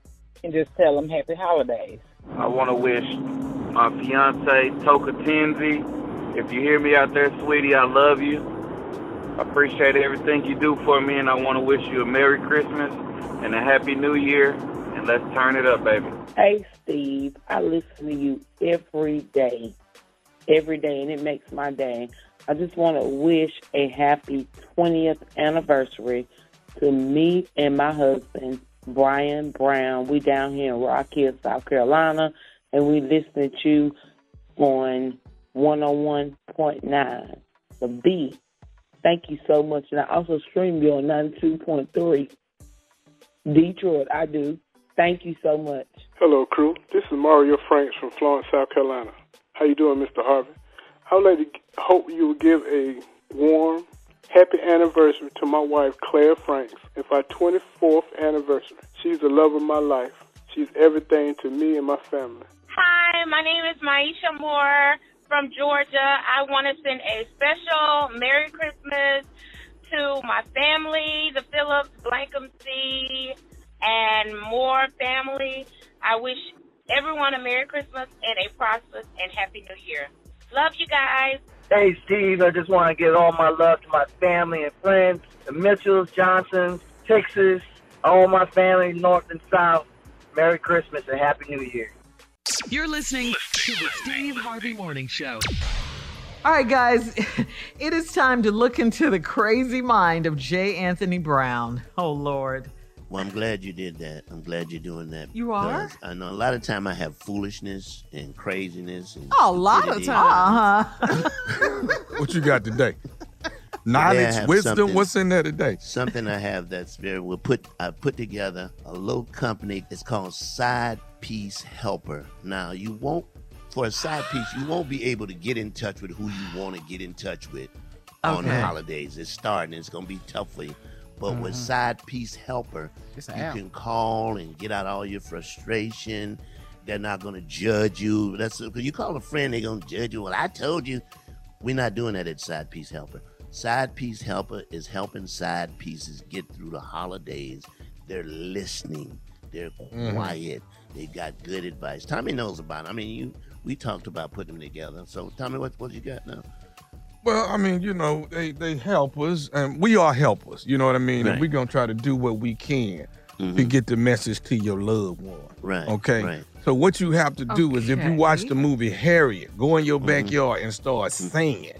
and just tell them happy holidays. I want to wish my fiance Toka Tenzi. If you hear me out there, sweetie, I love you. I appreciate everything you do for me, and I want to wish you a Merry Christmas and a Happy New Year. And let's turn it up, baby. Hey, Steve, I listen to you every day, every day, and it makes my day. I just want to wish a happy 20th anniversary to me and my husband, Brian Brown. We down here in Rock Hill, South Carolina, and we listen to you on 101.9, the B. Thank you so much. And I also stream you on 92.3. Detroit, I do. Thank you so much. Hello, crew. This is Mario Franks from Florence, South Carolina. How you doing, Mr. Harvey? I would like to hope you would give a warm, happy anniversary to my wife, Claire Franks, for our 24th anniversary. She's the love of my life. She's everything to me and my family. Hi, my name is Maisha Moore from Georgia. I want to send a special Merry Christmas to my family, the Phillips, Blankham C, and Moore family. I wish everyone a Merry Christmas and a prosperous and Happy New Year. Love you guys. Hey, Steve, I just want to give all my love to my family and friends, the Mitchells, Johnsons, Texas, all my family, North and South. Merry Christmas and Happy New Year. You're listening to the Steve Harvey Morning Show. All right, guys, it is time to look into the crazy mind of J. Anthony Brown. Oh, Lord. Well, I'm glad you did that. I'm glad you're doing that. You are? I know a lot of time I have foolishness and craziness. And Oh, a lot of stupidity. times. Uh-huh. What you got today? Today Knowledge, wisdom. What's in there today? Something I have that's very well put. I put together a little company. It's called Side Piece Helper. Now you won't, for a side piece, you won't be able to get in touch with who you want to get in touch with on the holidays. It's starting. It's gonna be tough for you. But with Mhm. Side Piece Helper, you app. can call and get out all your frustration. They're not gonna judge you. That's because you call a friend, they're gonna judge you. Well, I told you. We're not doing that at Side Piece Helper. Side Piece Helper is helping side pieces get through the holidays. They're listening. They're Mhm. quiet. They got good advice. Tommy knows about it. I mean, you we talked about putting them together. So, Tommy, what what you got now? Well, I mean, you know, they they help us, and we are helpers. You know what I mean? Right. And we're gonna try to do what we can to Mhm. get the message to your loved one. Right. Okay. Right. So what you have to do is if you watch the movie Harriet, go in your Mm-hmm. backyard and start singing.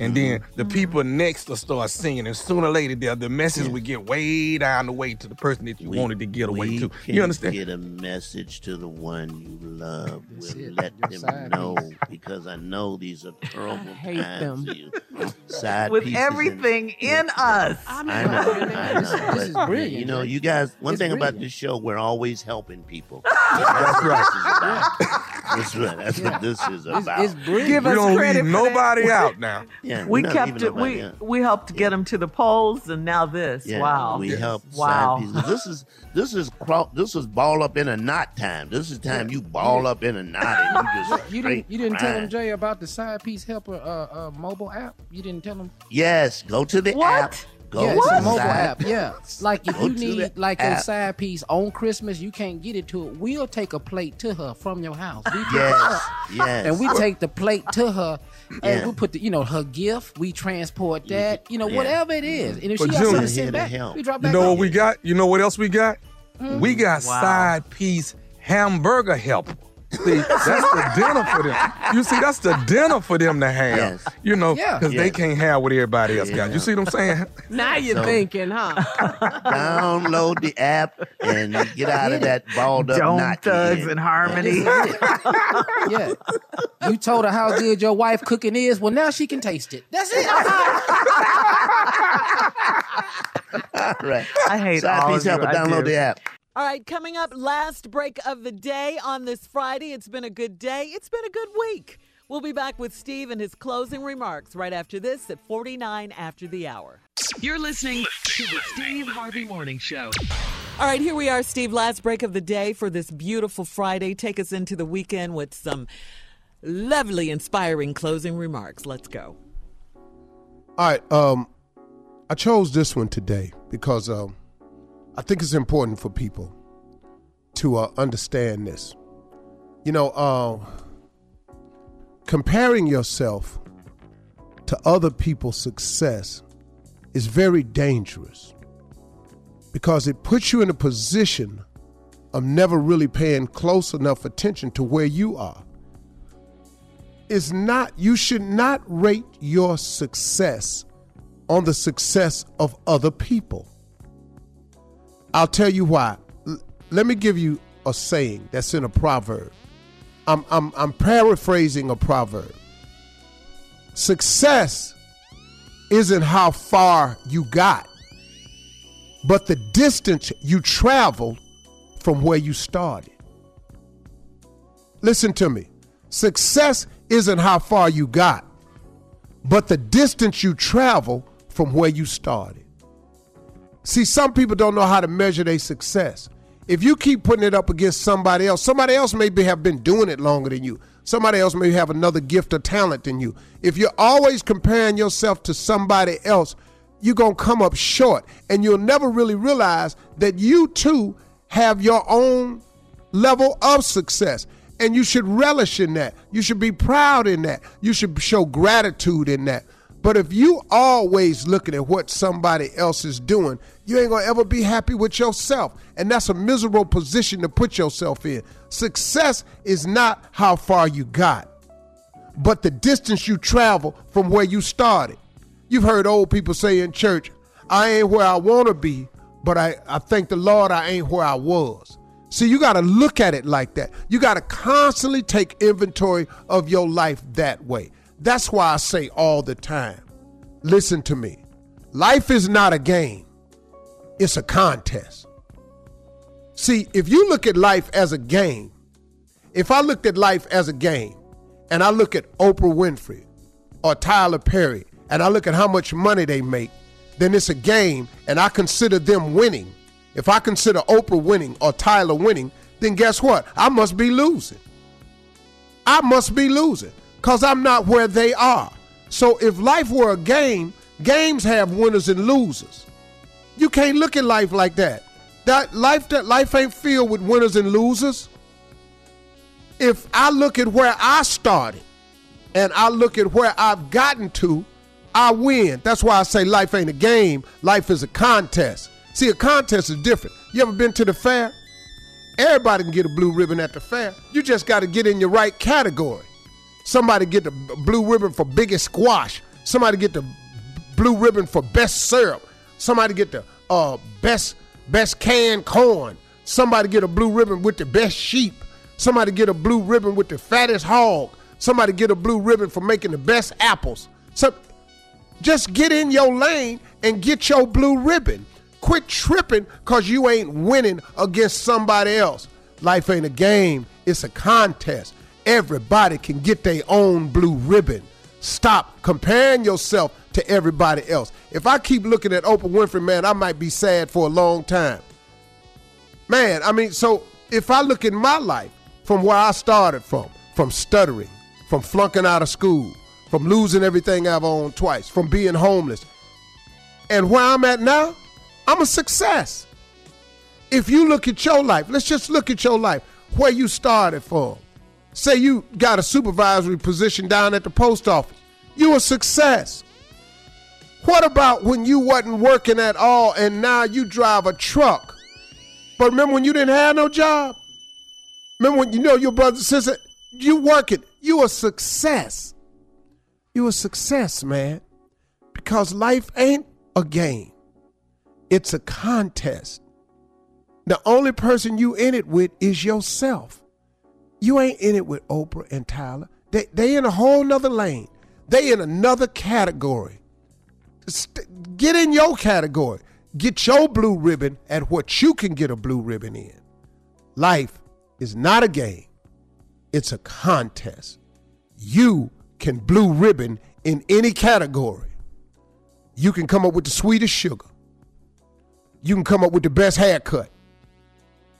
And then mm-hmm. the people next will start singing, and sooner or later, the, the message will get way down the way to the person that you We- wanted to get away to. You understand? Get a message to the one you love. We'll let Your them side know piece. because I know these are terrible hate times them. you. Side With pieces and- everything in us. I'm I know, I know. This is brilliant, You know, you guys. One It's thing about this show, we're always helping people. That's right. That's right. That's what this is about. it's brilliant. Give We us don't credit leave for that. nobody out now. Yeah, We kept it. We out. we helped get them to the polls, and now this. Yeah, wow. we help Wow. side pieces. This is this is cro- this is ball up in a knot time. This is time you ball up in a knot and you just You didn't. You didn't tell grind. them Jay about the side piece helper uh, uh, mobile app. You didn't tell them. Yes, go to the What? app. Go yeah, it's a mobile app. Yeah, like if you need like your app. side piece on Christmas, you can't get it to it. We'll take a plate to her from your house. We Yes, yes. and we take the plate to her, and Yeah. we put the you know her gift. We transport that, you know, Yeah. whatever it is. And if But she got Junior- something to Here send back, help. we drop You know off. what we got? You know what else we got? Mm-hmm. We got Wow. side piece hamburger helper. See, that's the dinner for them. You see, that's the dinner for them to have. Yes. You know, Yeah. because they can't have what everybody else got. You see what I'm saying? Now you're So- thinking, huh? Download the app and get out of that balled up Dome knot. thugs in. and harmony. yeah, you told her how good your wife cooking is. Well, now she can taste it. That's it. All right. I hate Side all piece of you. helper. I Download do. the app. All right, coming up, last break of the day on this Friday. It's been a good day. It's been a good week. We'll be back with Steve and his closing remarks right after this at 49 after the hour. You're listening to the Steve Harvey Morning Show. All right, here we are, Steve. Last break of the day for this beautiful Friday. Take us into the weekend with some lovely, inspiring closing remarks. Let's go. All right. Um, I chose this one today because um, I think it's important for people to uh, understand this. You know, uh, comparing yourself to other people's success is very dangerous because it puts you in a position of never really paying close enough attention to where you are. It's not, you should not rate your success on the success of other people. I'll tell you why. L- let me give you a saying that's in a proverb. I'm, I'm, I'm paraphrasing a proverb. Success isn't how far you got, but the distance you traveled from where you started. Listen to me. Success isn't how far you got, but the distance you travel from where you started. See, some people don't know how to measure their success. If you keep putting it up against somebody else, somebody else maybe have been doing it longer than you. Somebody else may have another gift or talent than you. If you're always comparing yourself to somebody else, you're going to come up short and you'll never really realize that you too have your own level of success. And you should relish in that. You should be proud in that. You should show gratitude in that. But if you always looking at what somebody else is doing, you ain't gonna ever be happy with yourself. And that's a miserable position to put yourself in. Success is not how far you got, but the distance you travel from where you started. You've heard old people say in church, I ain't where I wanna be, but I, I thank the Lord I ain't where I was. See, you got to look at it like that. You got to constantly take inventory of your life that way. That's why I say all the time listen to me. Life is not a game, it's a contest. See, if you look at life as a game, if I looked at life as a game and I look at Oprah Winfrey or Tyler Perry and I look at how much money they make, then it's a game and I consider them winning if I consider Oprah winning or Tyler winning, then guess what? I must be losing. I must be losing because I'm not where they are. So if life were a game, games have winners and losers. You can't look at life like that. That life that life ain't filled with winners and losers. If I look at where I started and I look at where I've gotten to, I win. That's why I say life ain't a game, life is a contest. See, a contest is different. You ever been to the fair? Everybody can get a blue ribbon at the fair. You just got to get in your right category. Somebody get the blue ribbon for biggest squash. Somebody get the blue ribbon for best syrup. Somebody get the uh, best best canned corn. Somebody get a blue ribbon with the best sheep. Somebody get a blue ribbon with the fattest hog. Somebody get a blue ribbon for making the best apples. So just get in your lane and get your blue ribbon. Quit tripping because you ain't winning against somebody else. Life ain't a game, it's a contest. Everybody can get their own blue ribbon. Stop comparing yourself to everybody else. If I keep looking at Oprah Winfrey, man, I might be sad for a long time. Man, I mean, so if I look at my life from where I started from, from stuttering, from flunking out of school, from losing everything I've owned twice, from being homeless, and where I'm at now, I'm a success. If you look at your life, let's just look at your life, where you started from. Say you got a supervisory position down at the post office. You a success. What about when you wasn't working at all and now you drive a truck? But remember when you didn't have no job? Remember when you know your brother and sister, you working, you a success. You a success, man. Because life ain't a game. It's a contest. The only person you in it with is yourself. You ain't in it with Oprah and Tyler. They they in a whole nother lane. They in another category. St- get in your category. Get your blue ribbon at what you can get a blue ribbon in. Life is not a game. It's a contest. You can blue ribbon in any category. You can come up with the sweetest sugar. You can come up with the best haircut.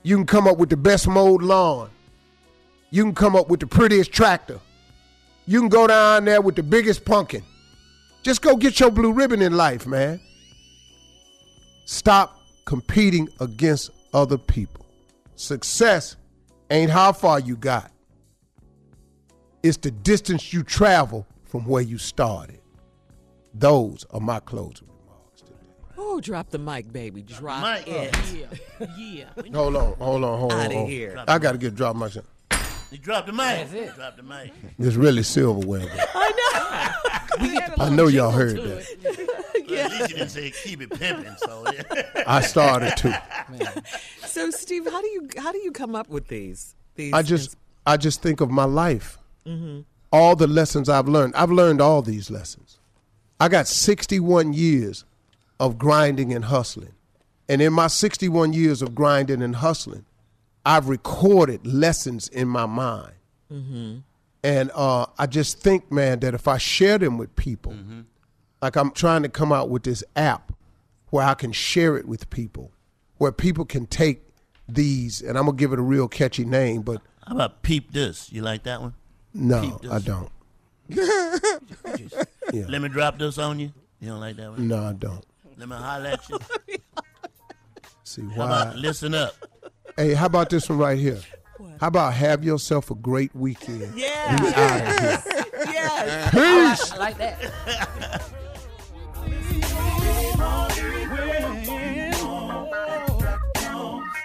You can come up with the best mowed lawn. You can come up with the prettiest tractor. You can go down there with the biggest pumpkin. Just go get your blue ribbon in life, man. Stop competing against other people. Success ain't how far you got, it's the distance you travel from where you started. Those are my closing. Remarks today. Oh, drop the mic, baby. Drop mic. it. Yeah, yeah. Hold on, hold on, hold on. Outta hold on. here. I got to get drop my shit. You dropped the mic. That's it. Drop the mic. It's really silverware. I know I know y'all heard that. Well, At least you didn't say keep it pimping. So yeah. I started to. So, Steve, how do you how do you come up with these? These. I just I just think of my life. hmm All the lessons I've learned. I've learned all these lessons. I got 61 years of grinding and hustling. And in my 61 years of grinding and hustling, I've recorded lessons in my mind. hmm And uh, I just think, man, that if I share them with people, like I'm trying to come out with this app where I can share it with people, where people can take these, and I'm gonna give it a real catchy name, but How about peep this? You like that one? no, I don't. Yeah. Let me drop this on you. You don't like that one? No, I don't. Let me holler at you. See why? about listen up? Hey, how about this one right here? What? How about have yourself a great weekend? Yeah. Yes. yes. Peace. I like that.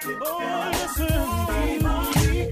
Oh, listen.